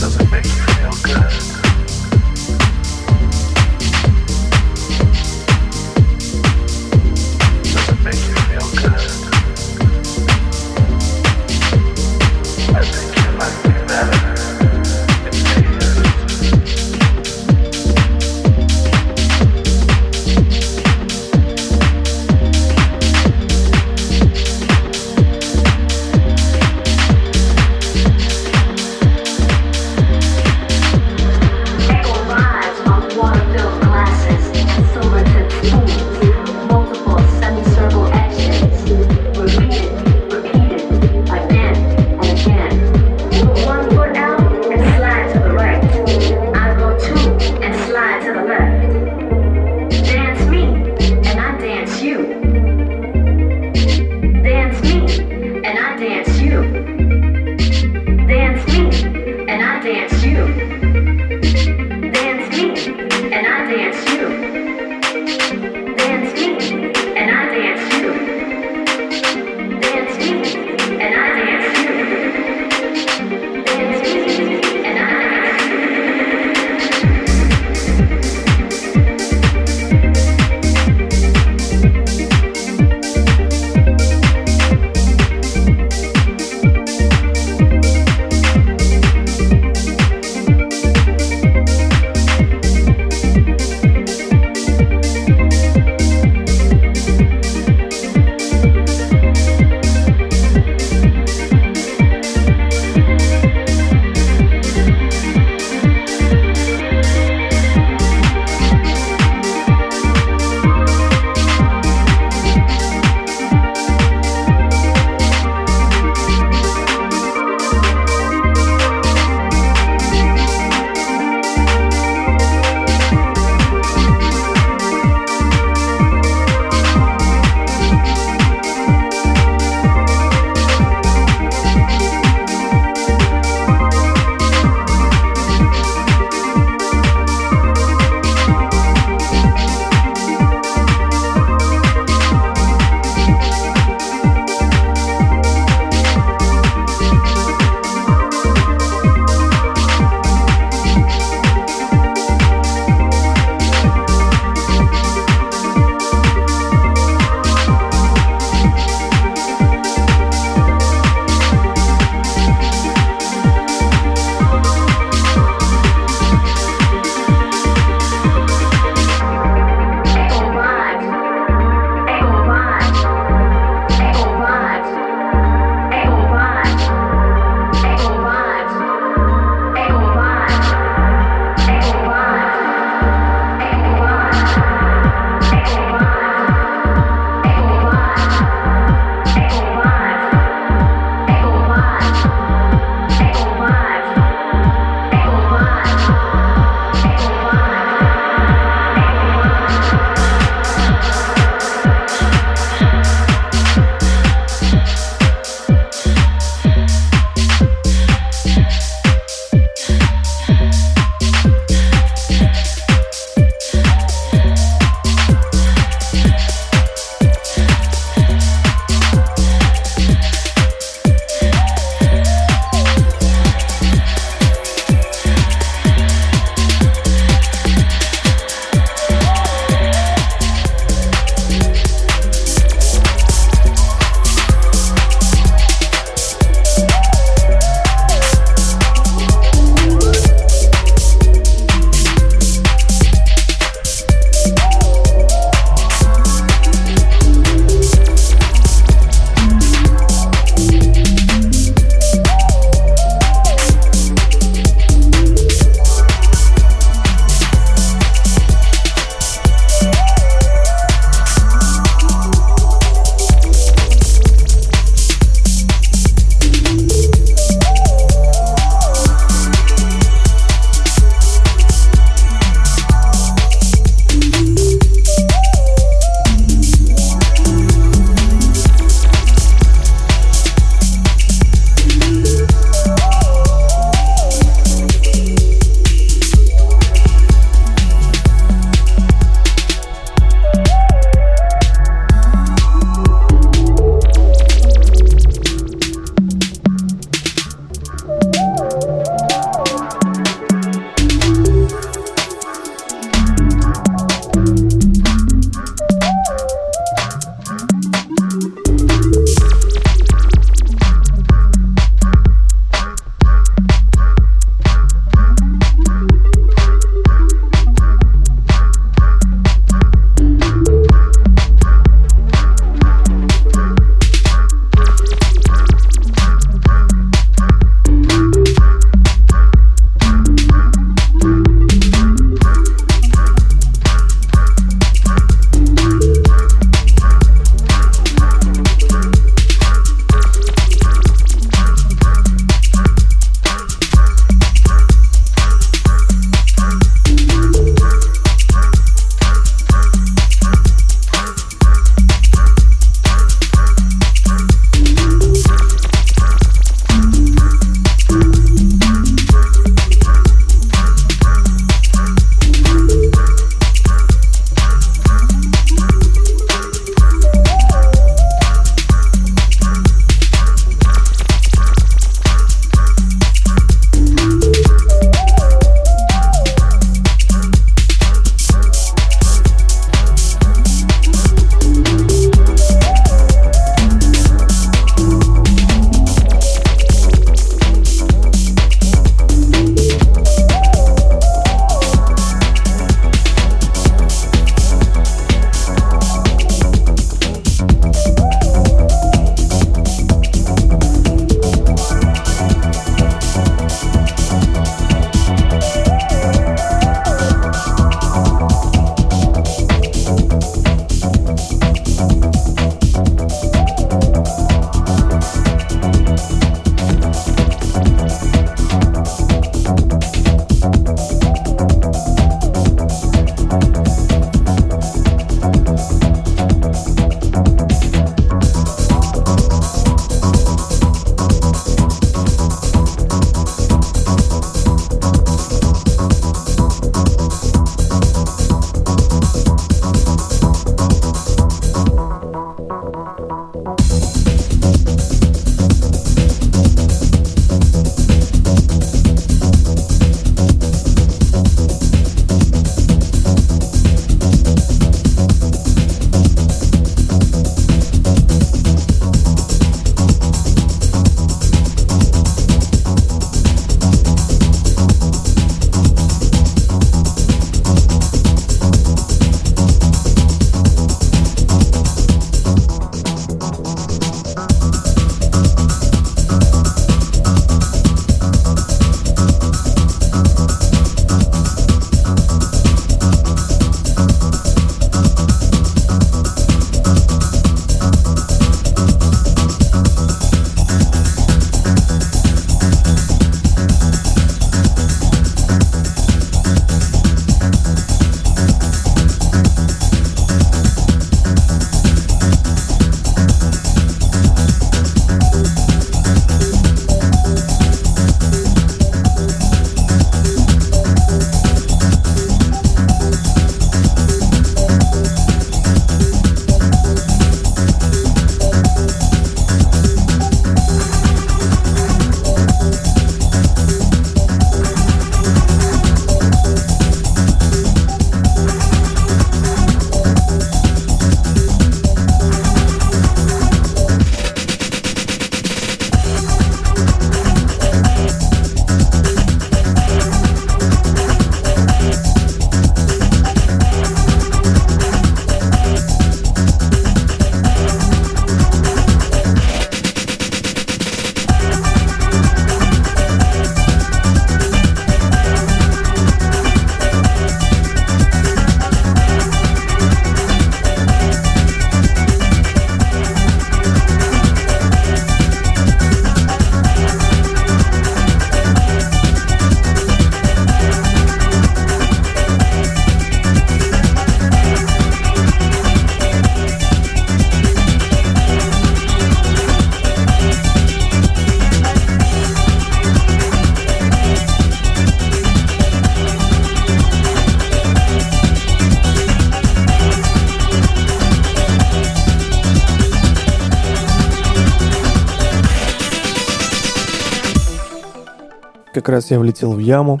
Как раз я влетел в яму.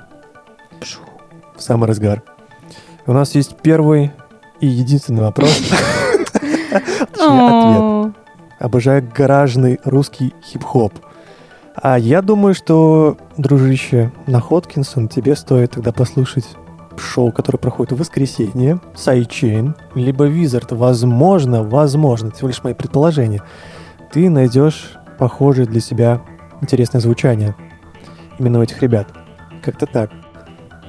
В самый разгар. У нас есть первый и единственный вопрос. Ответ. Обожаю гаражный русский хип-хоп. А я думаю, что, дружище Находкинсон, тебе стоит тогда послушать шоу, которое проходит в воскресенье, Сайчейн, либо Визард. Возможно, возможно, всего лишь мои предположения, ты найдешь похожее для себя интересное звучание именно у этих ребят. Как-то так.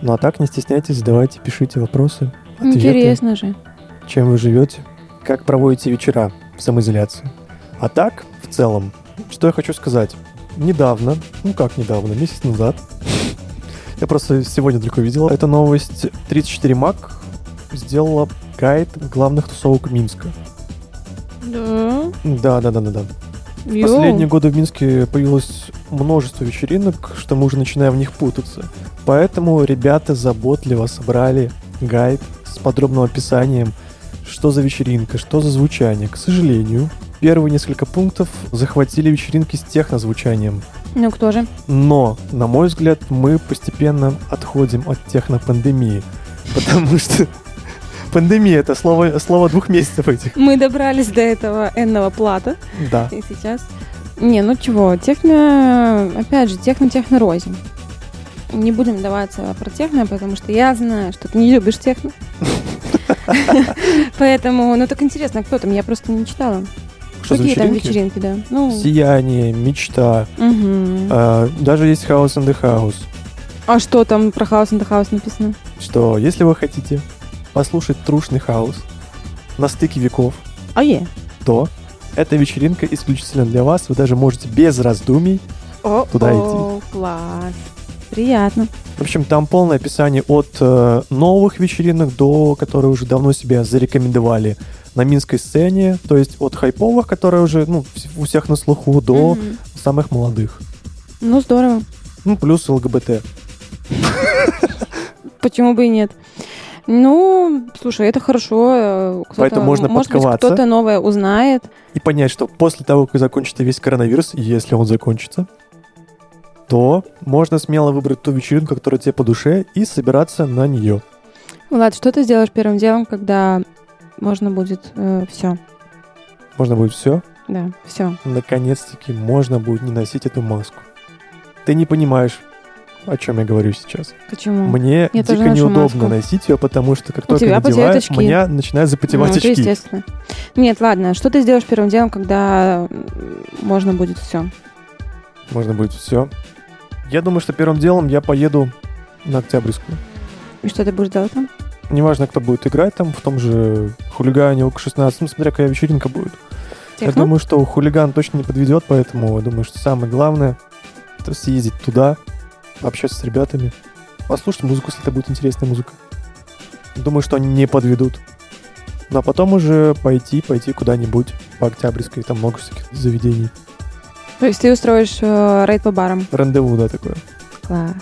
Ну а так, не стесняйтесь, задавайте, пишите вопросы, ответы Интересно же. чем вы живете, как проводите вечера в самоизоляции. А так, в целом, что я хочу сказать. Недавно, ну как недавно, месяц назад, я просто сегодня только видел эту новость, 34 Mac сделала гайд главных тусовок Минска. Да. Да, да, да, да, да. В Йоу. последние годы в Минске появилось множество вечеринок, что мы уже начинаем в них путаться. Поэтому ребята заботливо собрали гайд с подробным описанием, что за вечеринка, что за звучание. К сожалению, первые несколько пунктов захватили вечеринки с технозвучанием. Ну кто же? Но, на мой взгляд, мы постепенно отходим от технопандемии. Потому что пандемия это слово, слово двух месяцев этих. Мы добрались до этого энного плата. Да. И сейчас... Не, ну чего, техно... Опять же, техно-техно рознь. Не будем даваться про техно, потому что я знаю, что ты не любишь техно. Поэтому, ну так интересно, кто там? Я просто не читала. Что за Какие там вечеринки? вечеринки, да? Ну, Сияние, мечта. А, даже есть House and the House. А что там про хаус на хаус написано? Что, если вы хотите послушать трушный хаус на стыке веков, А е. то эта вечеринка исключительно для вас. Вы даже можете без раздумий. Туда О, класс. Приятно. В общем, там полное описание от э, новых вечеринок до, которые уже давно себя зарекомендовали на минской сцене. То есть от хайповых, которые уже ну, у всех на слуху, до Мгм. самых молодых. Ну, здорово. Ну, плюс ЛГБТ. Почему бы и нет? Ну, слушай, это хорошо. э, кто-то- Поэтому можно Может быть, кто-то новое узнает. И понять, что после того, как закончится весь коронавирус, если он закончится, то можно смело выбрать ту вечеринку, которая тебе по душе, и собираться на нее. Влад, что ты сделаешь первым делом, когда можно будет все? Можно будет все. Да, все. Наконец-таки можно будет не носить эту маску. Ты не понимаешь, о чем я говорю сейчас. Почему? Мне Я дико неудобно маску. носить ее, потому что как У только тебя надеваю, очки. у меня начинают запотевать Ну, это очки. естественно. Нет, ладно, что ты сделаешь первым делом, когда можно будет все? Можно будет все. Я думаю, что первым делом я поеду на Октябрьскую. И что ты будешь делать там? Неважно, кто будет играть там, в том же хулигане около 16, ну, смотря какая вечеринка будет. Я Техно? думаю, что хулиган точно не подведет, поэтому я думаю, что самое главное это съездить туда, пообщаться с ребятами, послушать музыку, если это будет интересная музыка. Думаю, что они не подведут. Ну а потом уже пойти, пойти куда-нибудь по Октябрьской, там много всяких заведений. То есть ты устроишь э, рейд по барам? Рандеву, да, такое. Класс.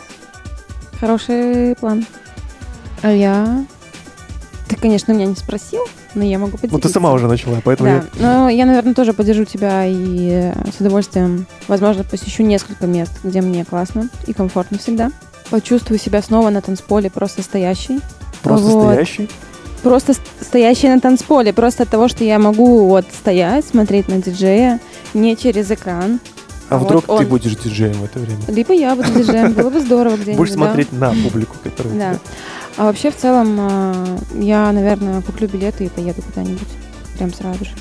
Хороший план. А я... Ты, конечно, меня не спросил, но я могу поделиться. Ну ты сама уже начала, поэтому Да, я... но я, наверное, тоже поддержу тебя и э, с удовольствием, возможно, посещу несколько мест, где мне классно и комфортно всегда. Почувствую себя снова на танцполе, просто стоящей. просто Вот. стоящий. Просто стоящей на танцполе, просто от того, что я могу вот стоять, смотреть на диджея, не через экран. А вот вдруг ты он. будешь диджеем в это время? Либо я буду диджеем, было бы здорово где-нибудь. Будешь да. смотреть на публику, которая Да. А вообще, в целом, э, я, наверное, куплю билеты и поеду куда-нибудь. Прям сразу же.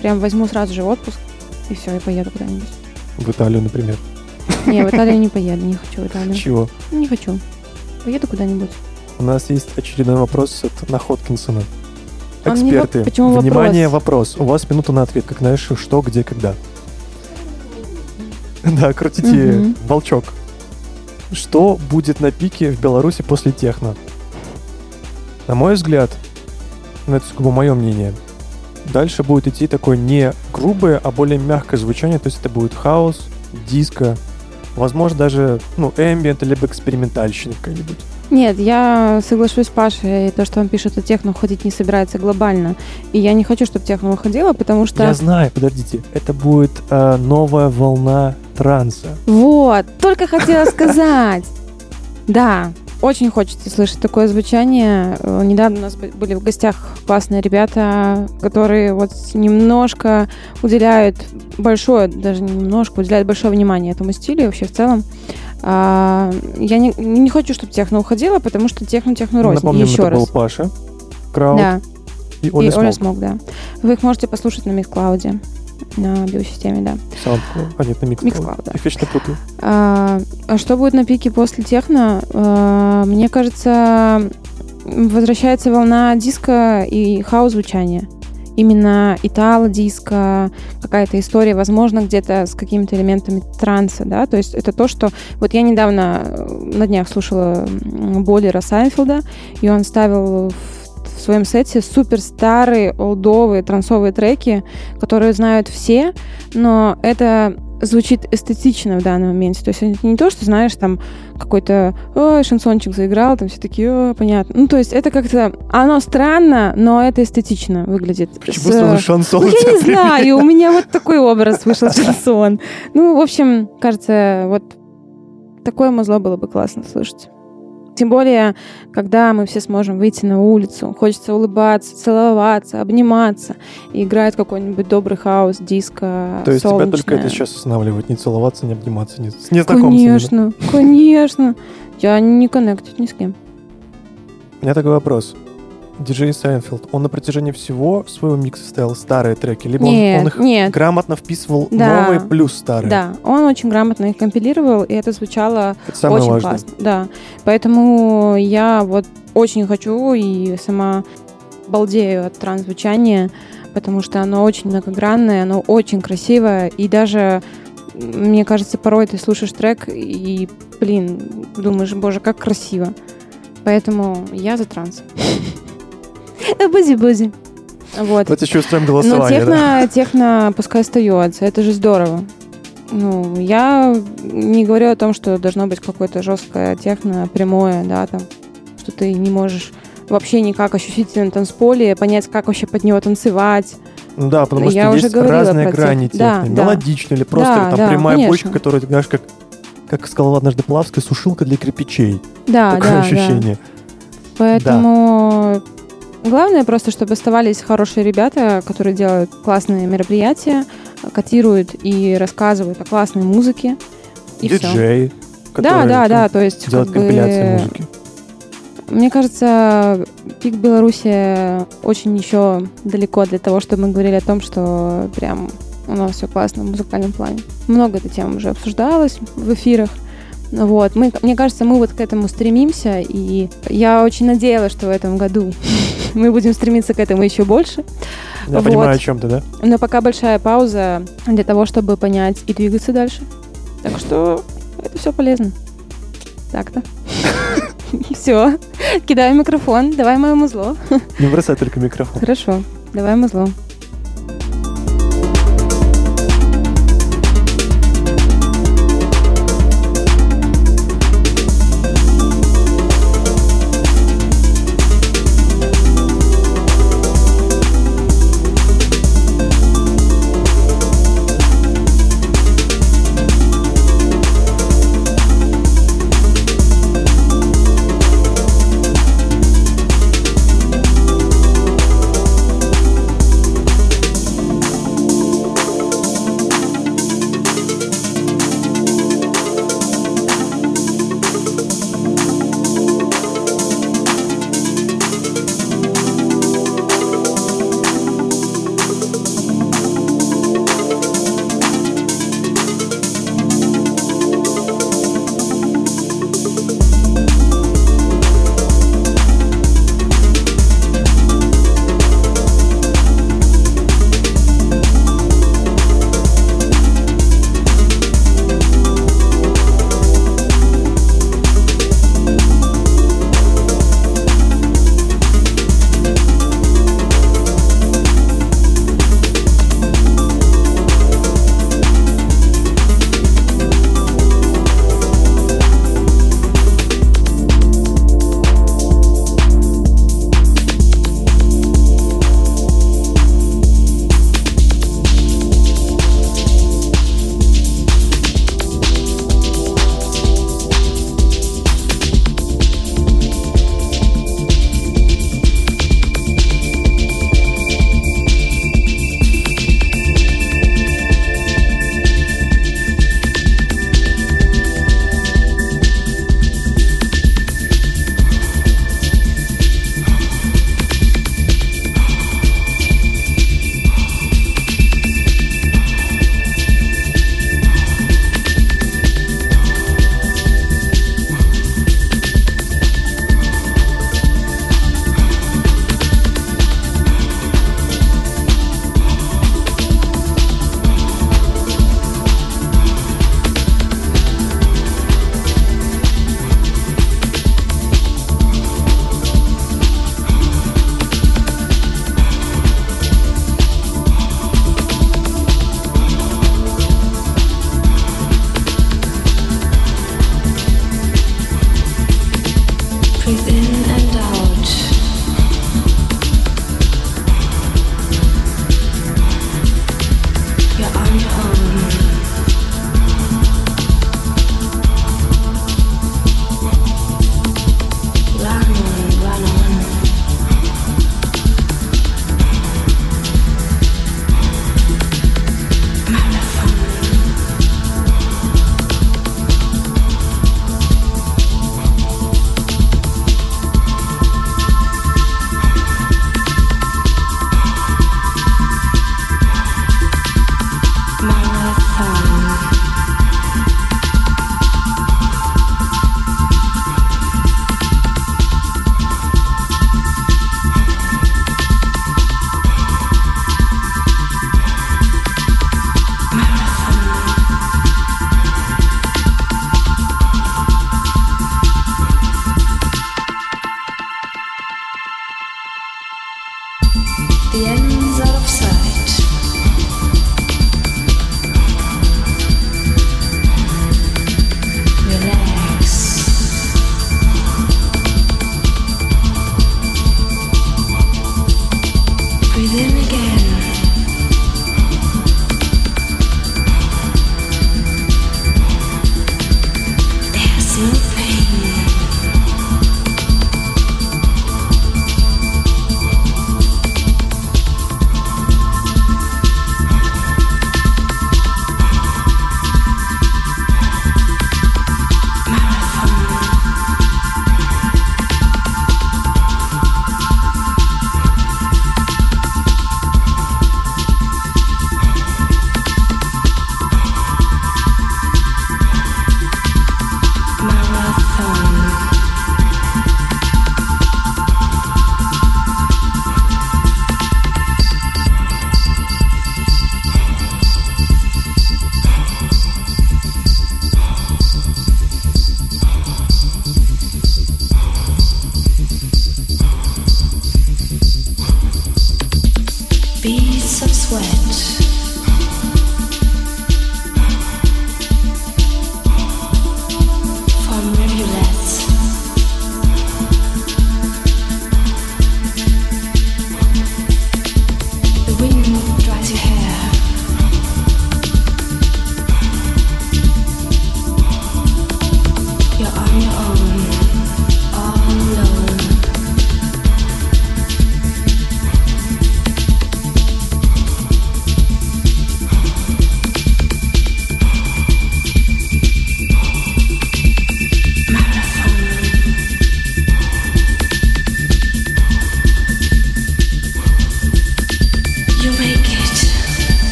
Прям возьму сразу же отпуск, и все, и поеду куда-нибудь. В Италию, например. Не, в Италию не поеду, не хочу в Италию. Чего? Не хочу. Поеду куда-нибудь. У нас есть очередной вопрос от Находкинсона. Он не воп- Эксперты, почему внимание, вопрос. У вас минута на ответ, как знаешь, что, где, когда. Да, крутите волчок. Что будет на пике в Беларуси после техно? На мой взгляд, ну это сугубо мое мнение, дальше будет идти такое не грубое, а более мягкое звучание, то есть это будет хаос, диско, возможно даже, ну, эмбиент, либо экспериментальщина какая-нибудь. Нет, я соглашусь с Пашей, то, что он пишет, что техно уходить не собирается глобально. И я не хочу, чтобы техно уходило, потому что... Я знаю, подождите, это будет э, новая волна транса. Вот, только хотела сказать. Да, очень хочется слышать такое звучание. Э, Недавно у нас бы- были в гостях классные ребята, которые вот немножко уделяют большое, даже не немножко, уделяют большое внимание этому стилю вообще в целом. А, я не, не хочу, чтобы техно уходило, потому что техно-техно рознь. Напомним, Еще это раз. был Паша, Крауд Да, и и Оля. Смог, да. Вы их можете послушать на Микклауде, на биосистеме, да. Soundcloud. А, нет, на Mixcloud. Mixcloud, да. Я вечно путаю. А, а что будет на пике после техно? А, мне кажется, возвращается волна диска и хаус звучания. Именно итало-диско, какая-то история, возможно, где-то с какими-то элементами транса, да, то есть это то, что... Вот я недавно э, на днях слушала Боллера Сайнфилда, и он ставил в своем сете супер старые, олдовые, трансовые треки, которые знают все, но это звучит эстетично в данном моменте. То есть это не то, что, знаешь, там какой-то «Ой, шансончик заиграл, там все такие, «О, понятно. Ну, то есть это как-то... Оно странно, но это эстетично выглядит. Почему С- сразу шансон? ну, я не знаю, у меня вот такой образ вышел шансон. Ну, в общем, кажется, вот такое музло было бы классно слышать. Тем более, когда мы все сможем выйти на улицу, хочется улыбаться, целоваться, обниматься, и играет какой-нибудь добрый хаус, диско, То есть тебя только солнечное. это сейчас останавливает, не целоваться, не обниматься, не, с незнакомцами. да? Конечно, конечно. Я не коннектить ни с кем. У меня такой вопрос. DJ Seinfeld, он на протяжении всего своего микса ставил старые треки, либо он- Нет, он, их нет. грамотно вписывал Да. новые плюс старые? Да, он очень грамотно их компилировал, и это звучало Это самое очень важное. классно. Да. Поэтому я вот очень хочу и сама балдею от транс-звучания, потому что оно очень многогранное, оно очень красивое, и даже мне кажется, порой ты слушаешь трек и, блин, думаешь, боже, как красиво. Поэтому я за транс. Бузи-бузи. Вот. Давайте еще устроим Ну, голосование, да? техно, техно пускай остается, это же здорово. Ну, я не говорю о том, что должно быть какое-то жесткое техно, прямое, да, там, что ты не можешь вообще никак ощутить на танцполе, понять, как вообще под него танцевать. Ну да, потому Я что уже есть говорила разные грани тех- да, техно. да. Мелодичная или просто Да, там да, прямая конечно. бочка, которая, знаешь, как, как сказала однажды Плавская, сушилка для кирпичей. Да, Такое да, да. ощущение. Поэтому главное просто, чтобы оставались хорошие ребята, которые делают классные мероприятия, котируют и рассказывают о классной музыке. И. Диджей. Да, да, да, то есть Делает как бы, компиляции музыки. Мне кажется, пик Беларуси очень еще далеко для того, чтобы мы говорили о том, что прям у нас все классно в музыкальном плане. Много эта тема уже обсуждалась в эфирах. Вот. Мы, мне кажется, мы вот к этому стремимся, и я очень надеялась, что в этом году мы будем стремиться к этому еще больше. Я вот. понимаю, о чем ты, да? Но пока большая пауза для того, чтобы понять и двигаться дальше. Так что это все полезно. Так-то. Все. Кидаю микрофон. Давай мое музло. Не бросай только микрофон. Хорошо. Давай музло.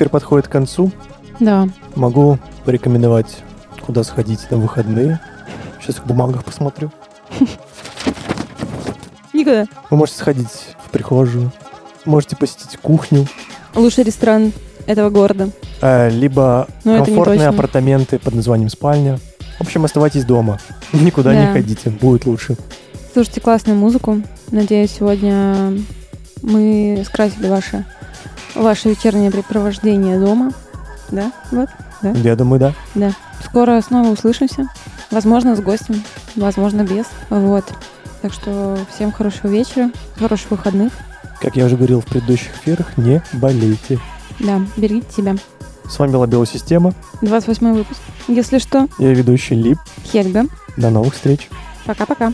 Эфир подходит к концу. Да. Могу порекомендовать, куда сходить на выходные. Сейчас в бумагах посмотрю. Никуда. Вы можете сходить в прихожую, можете посетить кухню, Лучший ресторан этого города. э, либо не комфортные апартаменты под названием спальня. В общем, оставайтесь дома. Никуда не Да. ходите, будет лучше. Слушайте классную музыку. Надеюсь, сегодня мы скрасили ваше, ваше вечернее препровождение дома. Да? Вот. Я думаю, да. Да. Скоро снова услышимся. Возможно, с гостем, возможно, без. Вот. Так что всем хорошего вечера, хороших выходных. Как я уже говорил в предыдущих эфирах, не болейте. Да, берегите себя. С вами была Белосистема. 28 выпуск. Если что, Я ведущий Лип. Хельга. До новых встреч. Пока-пока.